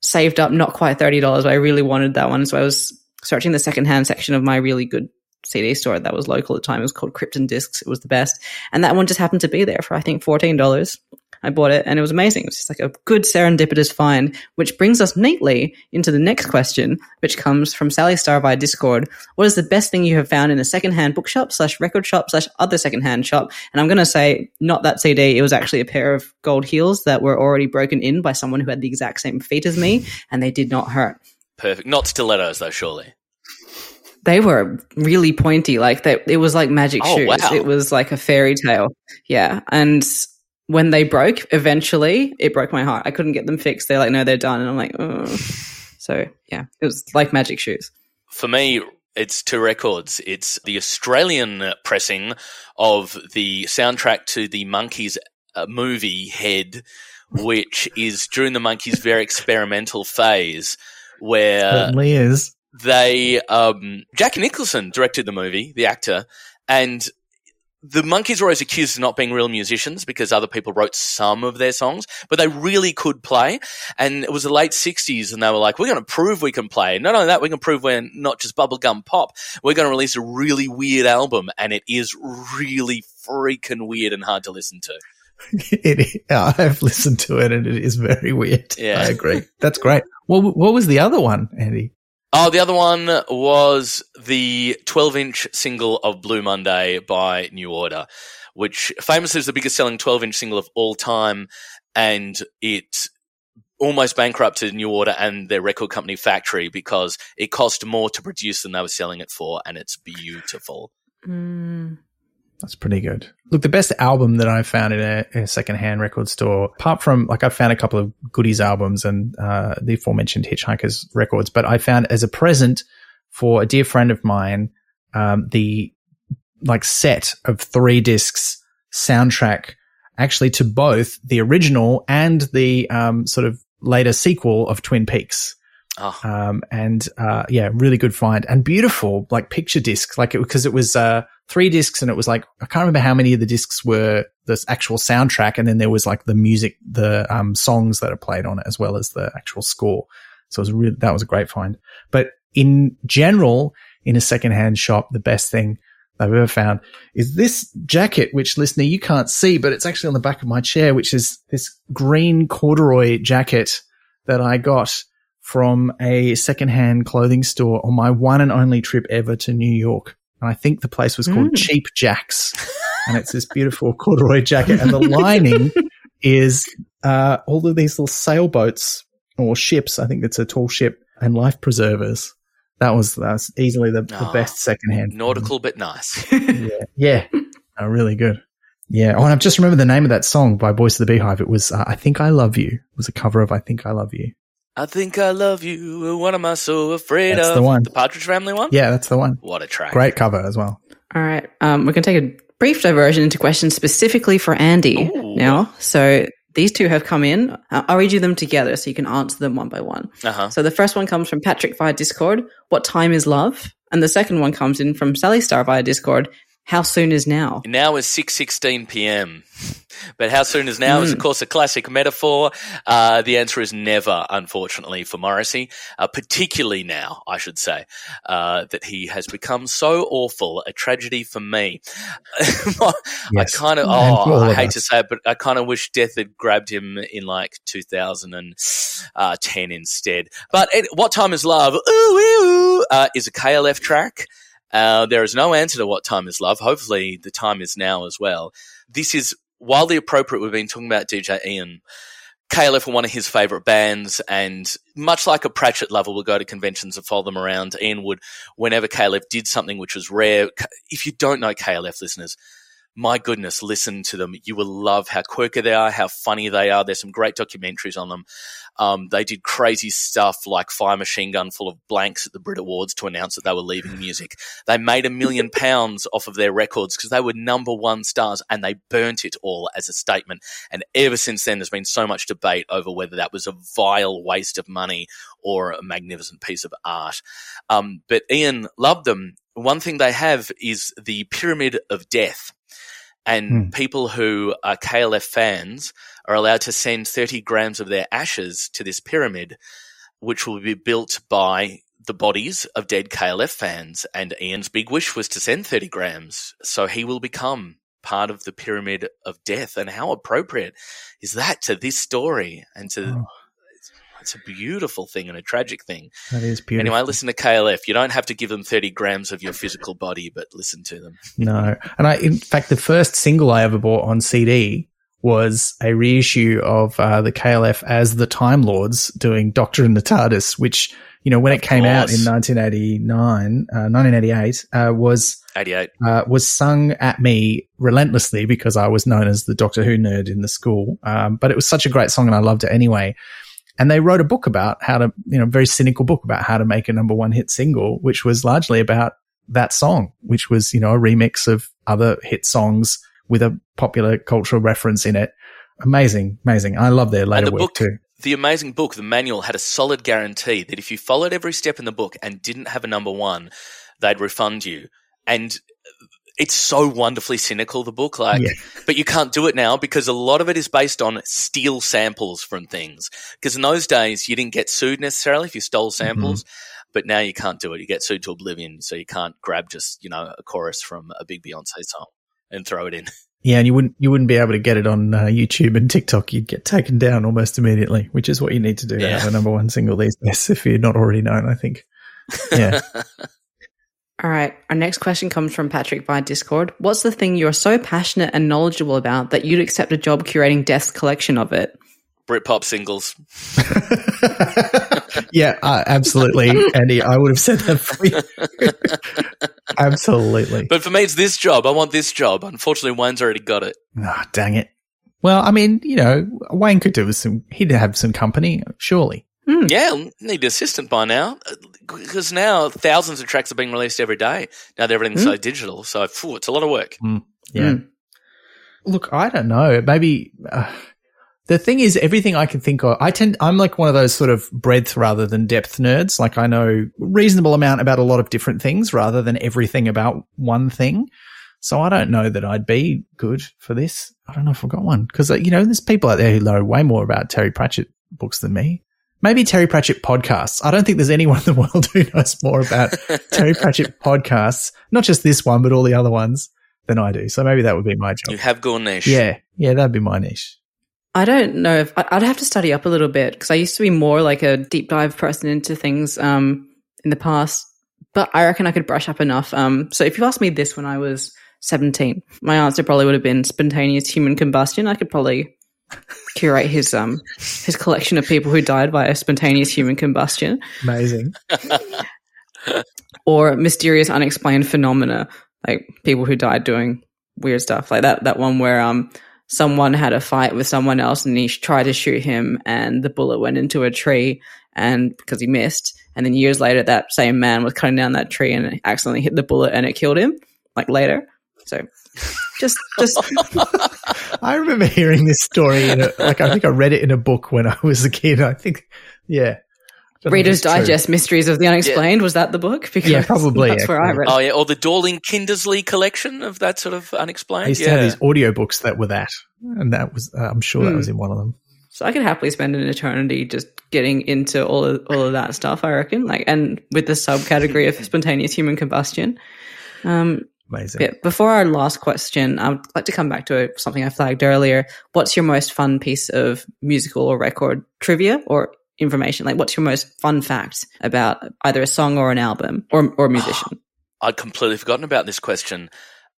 saved up not quite thirty dollars, but I really wanted that one, so I was searching the secondhand section of my really good CD store that was local at the time. It was called Krypton Discs. It was the best. And that one just happened to be there for, I think, $14. I bought it and it was amazing. It was just like a good serendipitous find, which brings us neatly into the next question, which comes from Sally Star via Discord. What is the best thing you have found in a secondhand bookshop slash record shop slash other secondhand shop? And I'm going to say not that CD. It was actually a pair of gold heels that were already broken in by someone who had the exact same feet as me and they did not hurt. Perfect. Not stilettos, though, surely. They were really pointy, like they, it was like magic Oh, shoes. wow. It was like a fairy tale. Yeah. And when they broke, eventually, it broke my heart. I couldn't get them fixed. They're like, no, they're done. And I'm like, oh. So, yeah, it was like magic shoes. For me, it's two records. It's the Australian pressing of the soundtrack to the Monkees uh, movie Head, which is during the Monkees' very experimental phase, where Certainly is. They um, Jack Nicholson directed the movie, the actor, and the Monkees were always accused of not being real musicians because other people wrote some of their songs, but they really could play. And it was the late '60s, and they were like, "We're going to prove we can play. Not only that, we can prove we're not just bubblegum pop. We're going to release a really weird album, and it is really freaking weird and hard to listen to." [LAUGHS] It, I've listened to it and it is very weird. Yeah. I agree. That's great. What, what was the other one, Andy? Oh, the other one was the 12 inch single of Blue Monday by New Order, which famously is the biggest selling 12 inch single of all time. And it almost bankrupted New Order and their record company factory because it cost more to produce than they were selling it for. And it's beautiful. Mm. That's pretty good. Look, the best album that I found in a, a secondhand record store, apart from like I found a couple of goodies albums and uh, the aforementioned Hitchhikers records, but I found as a present for a dear friend of mine um, the like set of three discs soundtrack actually to both the original and the um, sort of later sequel of Twin Peaks. Oh, Um, and, uh, yeah, really good find and beautiful, like picture disc, like it, cause it was, uh, three discs and it was like, I can't remember how many of the discs were this actual soundtrack. And then there was like the music, the, um, songs that are played on it as well as the actual score. So it was really, that was a great find. But in general, in a secondhand shop, the best thing I've ever found is this jacket, which listener, you can't see, but it's actually on the back of my chair, which is this green corduroy jacket that I got from a secondhand clothing store on my one and only trip ever to New York. And I think the place was called Mm. Cheap Jacks. [LAUGHS] And it's this beautiful corduroy jacket. And the lining [LAUGHS] is uh, all of these little sailboats or ships. I think it's a tall ship and life preservers. That was that's easily the, the Ah, best secondhand. Nautical but nice. [LAUGHS] Yeah. Yeah. Oh, really good. Yeah. Oh, and I've just remembered the name of that song by Voice of the Beehive. It was uh, I Think I Love You. It was a cover of I Think I Love You. I think I love you. What am I so afraid of? That's of? the one. The Partridge Family one? Yeah, that's the one. What a track. Great cover as well. All right. Um, we're going to take a brief diversion into questions specifically for Andy Ooh. now. So these two have come in. Uh, I'll read you them together so you can answer them one by one. Uh huh. So the first one comes from Patrick via Discord. What time is love? And the second one comes in from Sally Star via Discord. How soon is now? Now is 6.16 p.m. But how soon is now is, Hmm. of course, a classic metaphor. Uh, the answer is never, unfortunately, for Morrissey. Uh, particularly now, I should say, uh, that he has become so awful, a tragedy for me. [LAUGHS] I kind of, oh, for I hate us. to say it, but I kind of wish death had grabbed him in like 2010 instead. But it, What Time is Love, ooh, ooh, uh, is a KLF track. Uh, there is no answer to what time is love. Hopefully, the time is now as well. This is wildly appropriate. We've been talking about DJ Ian. KLF were one of his favorite bands, and much like a Pratchett lover will go to conventions and follow them around, Ian would, whenever KLF did something which was rare. If you don't know KLF listeners, my goodness, listen to them. You will love how quirky they are, how funny they are. There's some great documentaries on them. Um, they did crazy stuff like fire machine gun full of blanks at the Brit Awards to announce that they were leaving [LAUGHS] music. They made a million [LAUGHS] pounds off of their records because they were number one stars and they burnt it all as a statement. And ever since then, there's been so much debate over whether that was a vile waste of money or a magnificent piece of art. Um, but Ian loved them. One thing they have is the Pyramid of Death. And Hmm. people who are KLF fans are allowed to send 30 grams of their ashes to this pyramid, which will be built by the bodies of dead KLF fans. And Ian's big wish was to send 30 grams. So he will become part of the pyramid of death. And how appropriate is that to this story and to. Oh. It's, a beautiful thing and a tragic thing. That is beautiful. Anyway, listen to KLF. You don't have to give them 30 grams of your physical body, but listen to them. [LAUGHS] No. And I, in fact, the first single I ever bought on CD was a reissue of uh, the KLF as the Time Lords doing Doctorin' the TARDIS, which, you know, when Of it came out in course. 1989, uh, 1988, uh, was, 88. uh, was sung at me relentlessly because I was known as the Doctor Who nerd in the school. Um, but it was such a great song and I loved it anyway. And they wrote a book about how to, you know, very cynical book about how to make a number one hit single, which was largely about that song, which was, you know, a remix of other hit songs with a popular cultural reference in it. Amazing, amazing. I love their later the work book- too. The amazing book, the manual, had a solid guarantee that if you followed every step in the book and didn't have a number one, they'd refund you. And it's so wonderfully cynical, the book. Like, Yeah. but you can't do it now because a lot of it is based on steal samples from things. Because in those days, you didn't get sued necessarily if you stole samples. But now you can't do it. You get sued to oblivion. So you can't grab just, you know, a chorus from a big Beyonce song and throw it in. [LAUGHS] Yeah, and you wouldn't you wouldn't be able to get it on uh, YouTube and TikTok. You'd get taken down almost immediately, which is what you need to do to Yeah. have a number one single these days if you're not already known. I think. Yeah. [LAUGHS] All right. Our next question comes from Patrick via Discord. What's the thing you're so passionate and knowledgeable about that you'd accept a job curating Death's collection of it? Britpop singles. [LAUGHS] yeah, uh, absolutely, Andy. I would have said that for you. [LAUGHS] absolutely. But for me, it's this job. I want this job. Unfortunately, Wayne's already got it. Ah, dang it. Well, I mean, you know, Wayne could do with some. He'd have some company, surely. Yeah, need an assistant by now. Because now thousands of tracks are being released every day. Now that everything's so digital. So, phew, it's a lot of work. Yeah. Mm. Look, I don't know. Maybe uh, the thing is, everything I can think of, I tend, I'm like one of those sort of breadth rather than depth nerds. Like I know reasonable amount about a lot of different things rather than everything about one thing. So I don't know that I'd be good for this. I don't know if I've got one because, you know, there's people out there who know way more about Terry Pratchett books than me. Maybe Terry Pratchett podcasts. I don't think there's anyone in the world who knows more about [LAUGHS] Terry Pratchett podcasts, not just this one, but all the other ones than I do. So maybe that would be my job. You have gone niche. Yeah, yeah, that'd be my niche. I don't know if I- I'd have to study up a little bit because I used to be more like a deep dive person into things um, in the past. but I reckon I could brush up enough. Um, so if you asked me this when I was 17, my answer probably would have been spontaneous human combustion. I could probably curate his um his collection of people who died by a spontaneous human combustion. Amazing. or mysterious unexplained phenomena like people who died doing weird stuff. Like that that one where um someone had a fight with someone else and he tried to shoot him and the bullet went into a tree and because he missed. And then years later that same man was cutting down that tree and accidentally hit the bullet and it killed him like later. So just just [LAUGHS] I remember hearing this story in a, like I think I read it in a book when I was a kid. I think, yeah. Don't know if Reader's it's true. Digest Mysteries of the Unexplained was that the book because Yeah, probably, that's where I actually. read Oh yeah, or the Dorling Kindersley collection of that sort of I unexplained. used to yeah. have these audiobooks that were that, and that was uh, I'm sure that Hmm. was in one of them. So I could happily spend an eternity just getting into all of, all of that stuff. I reckon, like, and with the subcategory of [LAUGHS] spontaneous human combustion. Um, Amazing. yeah, before our last question, I would like to come back to something I flagged earlier. What's your most fun piece of musical or record trivia or information? Like, what's your most fun fact about either a song or an album or or a musician? [SIGHS] I'd completely forgotten about this question.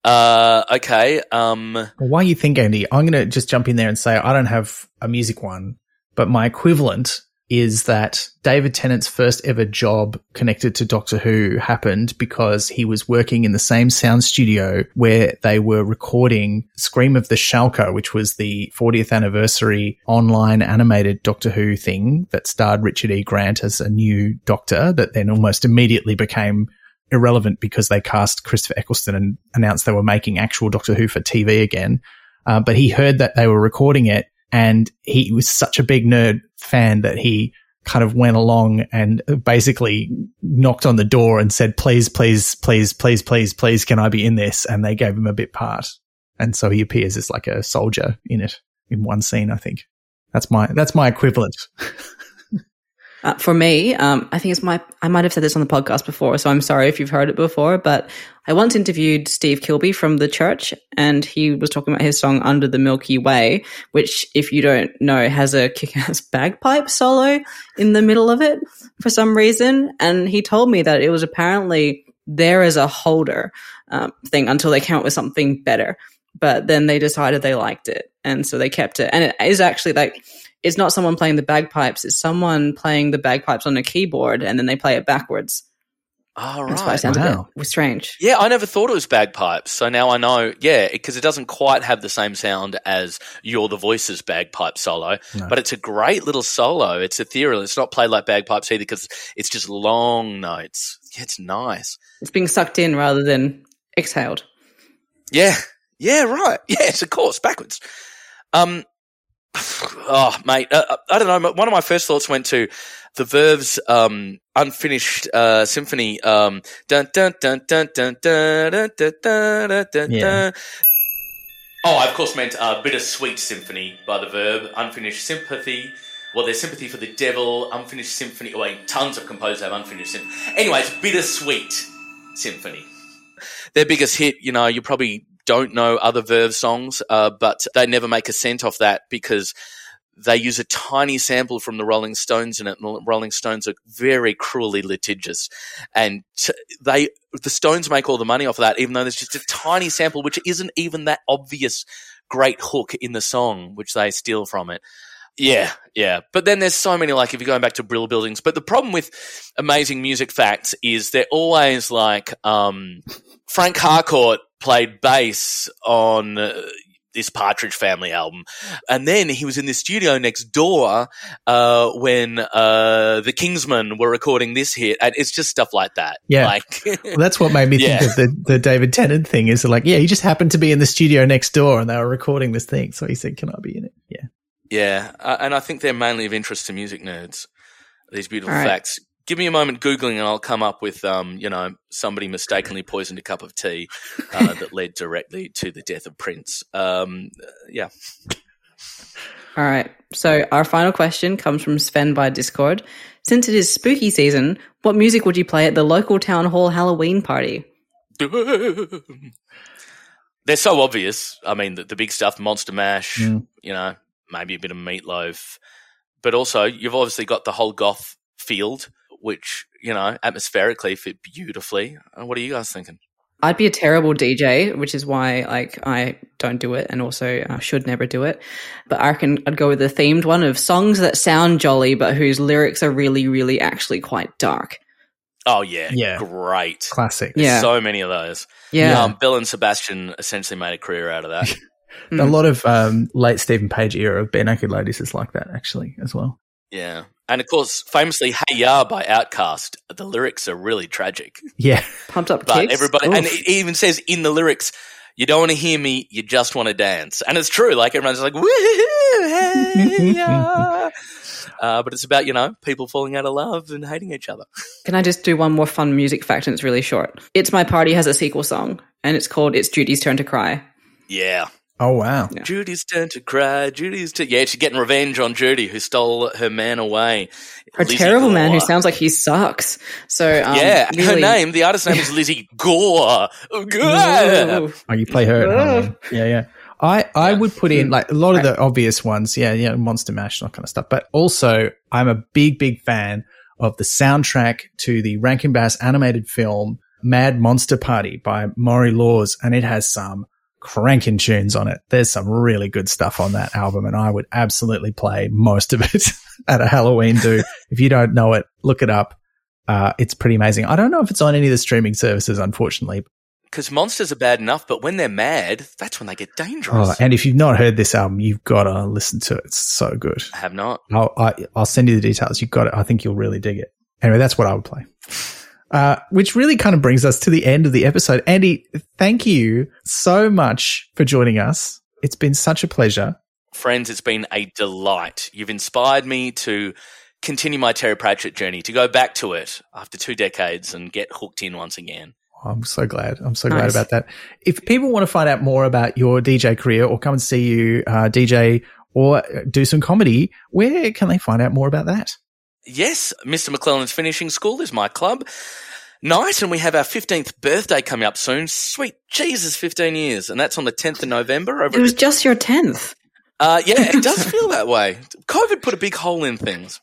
Uh, okay. Um, Well, While you think, Andy, I'm going to just jump in there and say I don't have a music one, but my equivalent is that David Tennant's first ever job connected to Doctor Who happened because he was working in the same sound studio where they were recording Scream of the Shalka, which was the 40th anniversary online animated Doctor Who thing that starred Richard E. Grant as a new doctor that then almost immediately became irrelevant because they cast Christopher Eccleston and announced they were making actual Doctor Who for TV again. Uh, but he heard that they were recording it and he was such a big nerd fan that he kind of went along and basically knocked on the door and said, please, please, please, please, please, please, can I be in this? And they gave him a bit part. And so he appears as like a soldier in it in one scene, I think. That's my, that's my equivalent. [LAUGHS] Uh, for me, um, I think it's my, I might have said this on the podcast before, so I'm sorry if you've heard it before, but I once interviewed Steve Kilbey from the church and he was talking about his song Under the Milky Way, which, if you don't know, has a kick ass [LAUGHS] bagpipe solo in the middle of it for some reason. And he told me that it was apparently there as a holder um, thing until they came up with something better. But then they decided they liked it. And so they kept it. And it is actually like, it's not someone playing the bagpipes, it's someone playing the bagpipes on a keyboard and then they play it backwards. all That's why it right. sounds a Wow. bit strange. Yeah, I never thought it was bagpipes. So now I know, yeah, because it doesn't quite have the same sound as You're the Voices bagpipe solo, No. but it's a great little solo. It's ethereal. It's not played like bagpipes either because it's just long notes. Yeah, it's nice. It's being sucked in rather than exhaled. Yeah. Yeah, right. [LAUGHS] Yes, of course, backwards. Um, oh, mate, uh, I don't know. One of my first thoughts went to the Verve's um, unfinished uh, symphony. Um, dun, dun, dun, dun, dun, dun, dun, dun, dun, dun, dun, Yeah. Oh, I of course meant uh, Bittersweet Symphony by the Verve. Unfinished Sympathy. Well, there's Sympathy for the Devil, Unfinished Symphony. Oh, wait, tons of composers have Unfinished Symphony. Anyway, it's Bittersweet Symphony. Their biggest hit, you know, you probably don't know other Verve songs, uh, but they never make a cent off that because they use a tiny sample from the Rolling Stones in it, and the Rolling Stones are very cruelly litigious, and they the Stones make all the money off of that, even though there's just a tiny sample which isn't even that obvious great hook in the song, which they steal from it. Yeah, yeah. But then there's so many, like, if you're going back to Brill Buildings. But the problem with amazing music facts is they're always like, um, Frank Harcourt played bass on uh, this Partridge Family album. And then he was in the studio next door uh, when uh, the Kingsmen were recording this hit. And it's just stuff like that. Yeah. Like, Well, that's what made me [LAUGHS] Yeah. think of the, the David Tennant thing is like, yeah, he just happened to be in the studio next door and they were recording this thing. So he said, can I be in it? Yeah. Yeah. Uh, and I think they're mainly of interest to music nerds, these beautiful All right. facts. Give me a moment Googling and I'll come up with, um, you know, somebody mistakenly poisoned a cup of tea uh, [LAUGHS] that led directly to the death of Prince. Um, yeah. All right. So our final question comes from Sven by Discord. Since it is spooky season, what music would you play at the local town hall Halloween party? [LAUGHS] They're so obvious. I mean, the, the big stuff, Monster Mash, Mm. you know, maybe a bit of Meatloaf, but also you've obviously got the whole goth field. which, you know, atmospherically fit beautifully. Uh, What are you guys thinking? I'd be a terrible DJ, which is why like I don't do it, and also uh, should never do it. But I reckon I'd go with the themed one of songs that sound jolly, but whose lyrics are really, really actually quite dark. Oh, yeah. Yeah. Great. Classic. Yeah. So many of those. Yeah, Um, Belle and Sebastian essentially made a career out of that. [LAUGHS] A Mm. lot of um, late Steven Page era of Barenaked Ladies is like that, actually, as well. yeah. And of course, famously, Hey Ya by Outkast, the lyrics are really tragic. Yeah. pumped up But kicks. everybody, and it even says in the lyrics, you don't want to hear me, you just want to dance. And it's true. Like everyone's like, woohoo, hey, ya. [LAUGHS] Uh, but it's about, you know, people falling out of love and hating each other. Can I just do one more fun music fact and it's really short? It's My Party has a sequel song and it's called It's Judy's Turn to Cry. Yeah. Oh, wow. Yeah. Judy's turn to cry. Judy's turn. Yeah, she's getting revenge on Judy, who stole her man away. A Lizzie terrible man who sounds like he sucks. So um, yeah, her name, the artist's name is [LAUGHS] Lesley Gore. Gore. Oh, you play her at. Yeah, yeah. I, I Yeah. would put in like a lot of the obvious ones. Yeah, yeah, Monster Mash, that kind of stuff. But also, I'm a big, big fan of the soundtrack to the Rankin Bass animated film Mad Monster Party by Maury Laws, and it has some cranking tunes on it. There's some really good stuff on that album, and I would absolutely play most of it [LAUGHS] at a Halloween do. if you don't know it, look it up. Uh, it's pretty amazing. I don't know if it's on any of the streaming services, unfortunately, Because monsters are bad enough, but when they're mad, that's when they get dangerous. Oh, and if you've not heard this album, you've got to listen to it. It's so good. I have not. I'll, I, I'll send you the details. You've got it. I think you'll really dig it. Anyway, that's what I would play. [LAUGHS] Uh, which really kind of brings us to the end of the episode. Andy, thank you so much for joining us. It's been such a pleasure. Friends, it's been a delight. You've inspired me to continue my Terry Pratchett journey, to go back to it after two decades and get hooked in once again. I'm so glad. I'm so glad about that. If people want to find out more about your DJ career or come and see you uh, DJ or do some comedy, where can they find out more about that? Yes, Mr. McClelland's Finishing School is my club. Nice, and we have our 15th birthday coming up soon. Sweet Jesus, 15 years. And that's on the 10th of November. Over It was just your 10th. uh, yeah, it does [LAUGHS] feel that way. COVID put a big hole in things.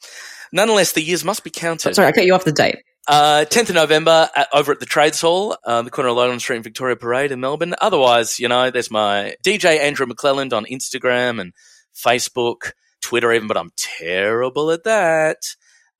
Nonetheless, the years must be counted. Sorry, I cut you off the date. Uh, 10th of November at, over at the Trades Hall, uh, the corner of Lowland Street and Victoria Parade in Melbourne. Otherwise, you know, there's my DJ Andrew McClelland on Instagram and Facebook, Twitter even, but I'm terrible at that.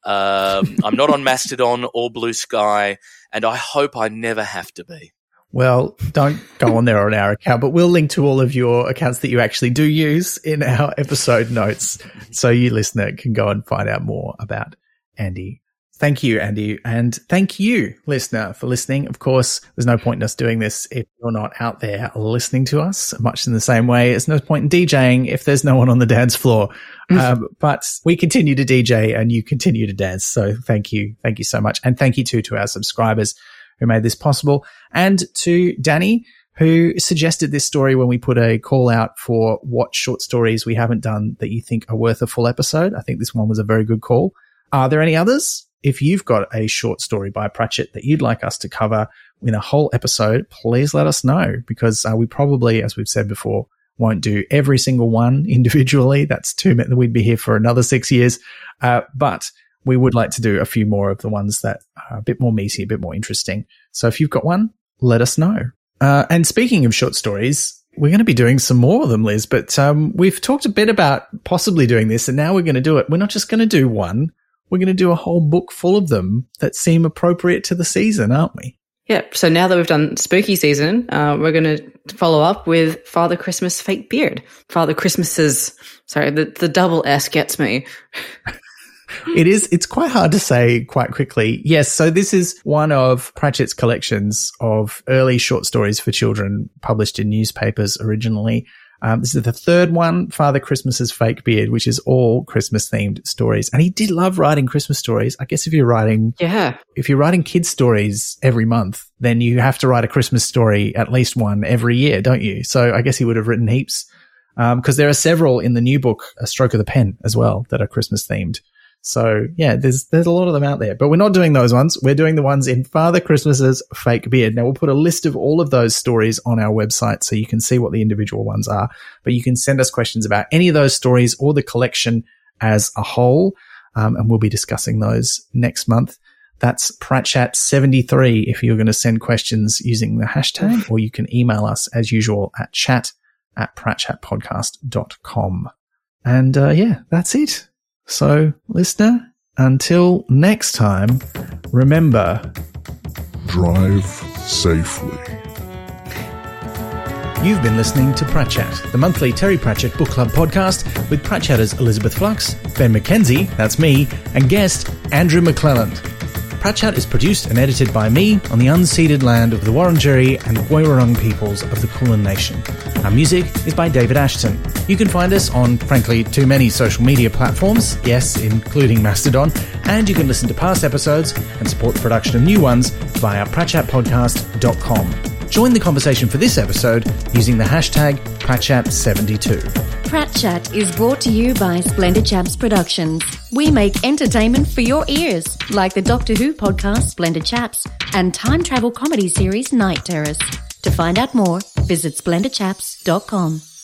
Um, I'm not on Mastodon or Blue Sky, and I hope I never have to be. Well, don't go on there on our account, but we'll link to all of your accounts that you actually do use in our episode notes. So you listener can go and find out more about Andy. Thank you, Andy. And thank you, listener, for listening. Of course, there's no point in us doing this if you're not out there listening to us, much in the same way. There's no point in DJing if there's no one on the dance floor. [LAUGHS] Um, but we continue to DJ and you continue to dance. So thank you. Thank you so much. And thank you too to our subscribers who made this possible and to Danny who suggested this story when we put a call out for what short stories we haven't done that you think are worth a full episode. I think this one was a very good call. Are there any others? If you've got a short story by Pratchett that you'd like us to cover in a whole episode, please let us know because uh, we probably, as we've said before, won't do every single one [LAUGHS] individually. That's too many. We'd be here for another six years. Uh, but we would like to do a few more of the ones that are a bit more meaty, a bit more interesting. So if you've got one, let us know. Uh, and speaking of short stories, we're going to be doing some more of them, Liz, but um, we've talked a bit about possibly doing this and now we're going to do it. We're not just going to do one. We're going to do a whole book full of them that seem appropriate to the season, aren't we? Yeah, so now that we've done spooky season, uh, we're going to follow up with Father Christmas Fake Beard. Father Christmas's, sorry, the, the double S gets me. [LAUGHS] it is it's quite hard to say quite quickly yes so this is one of pratchett's collections of early short stories for children published in newspapers originally um, this is the third one father christmas's fake beard which is all christmas themed stories. And he did love writing christmas stories. I guess if you're writing Yeah, if you're writing kids stories every month then you have to write a christmas story at least one every year don't you? So i guess he would have written heaps. Because there are several in the new book a stroke of the pen as well that are christmas themed so yeah, there's there's a lot of them out there, but we're not doing those ones. We're doing the ones in Father Christmas's fake beard. Now we'll put a list of all of those stories on our website so you can see what the individual ones are. But you can send us questions about any of those stories or the collection as a whole, um, and we'll be discussing those next month. That's PratChat73 if you're going to send questions using the hashtag, or you can email us as usual at chat at pratchatpodcast.com. And uh, yeah, that's it. So, listener, until next time, remember drive safely. You've been listening to Pratchat, the monthly Terry Pratchett Book Club podcast with Pratchatters Elizabeth Flux, Ben McKenzie, that's me, and guest Andrew McClelland. Pratchat is produced and edited by me on the unceded land of the Wurundjeri and Woiwurrung peoples of the Kulin Nation. Our music is by David Ashton. You can find us on, frankly, too many social media platforms, yes, including Mastodon, and you can listen to past episodes and support the production of new ones via pratchatpodcast.com. Join the conversation for this episode using the hashtag Pratchat72. Pratchat is brought to you by Splendid Chaps Productions. We make entertainment for your ears, like the Doctor Who podcast Splendid Chaps and time travel comedy series Night Terrace. To find out more, visit splendidchaps.com.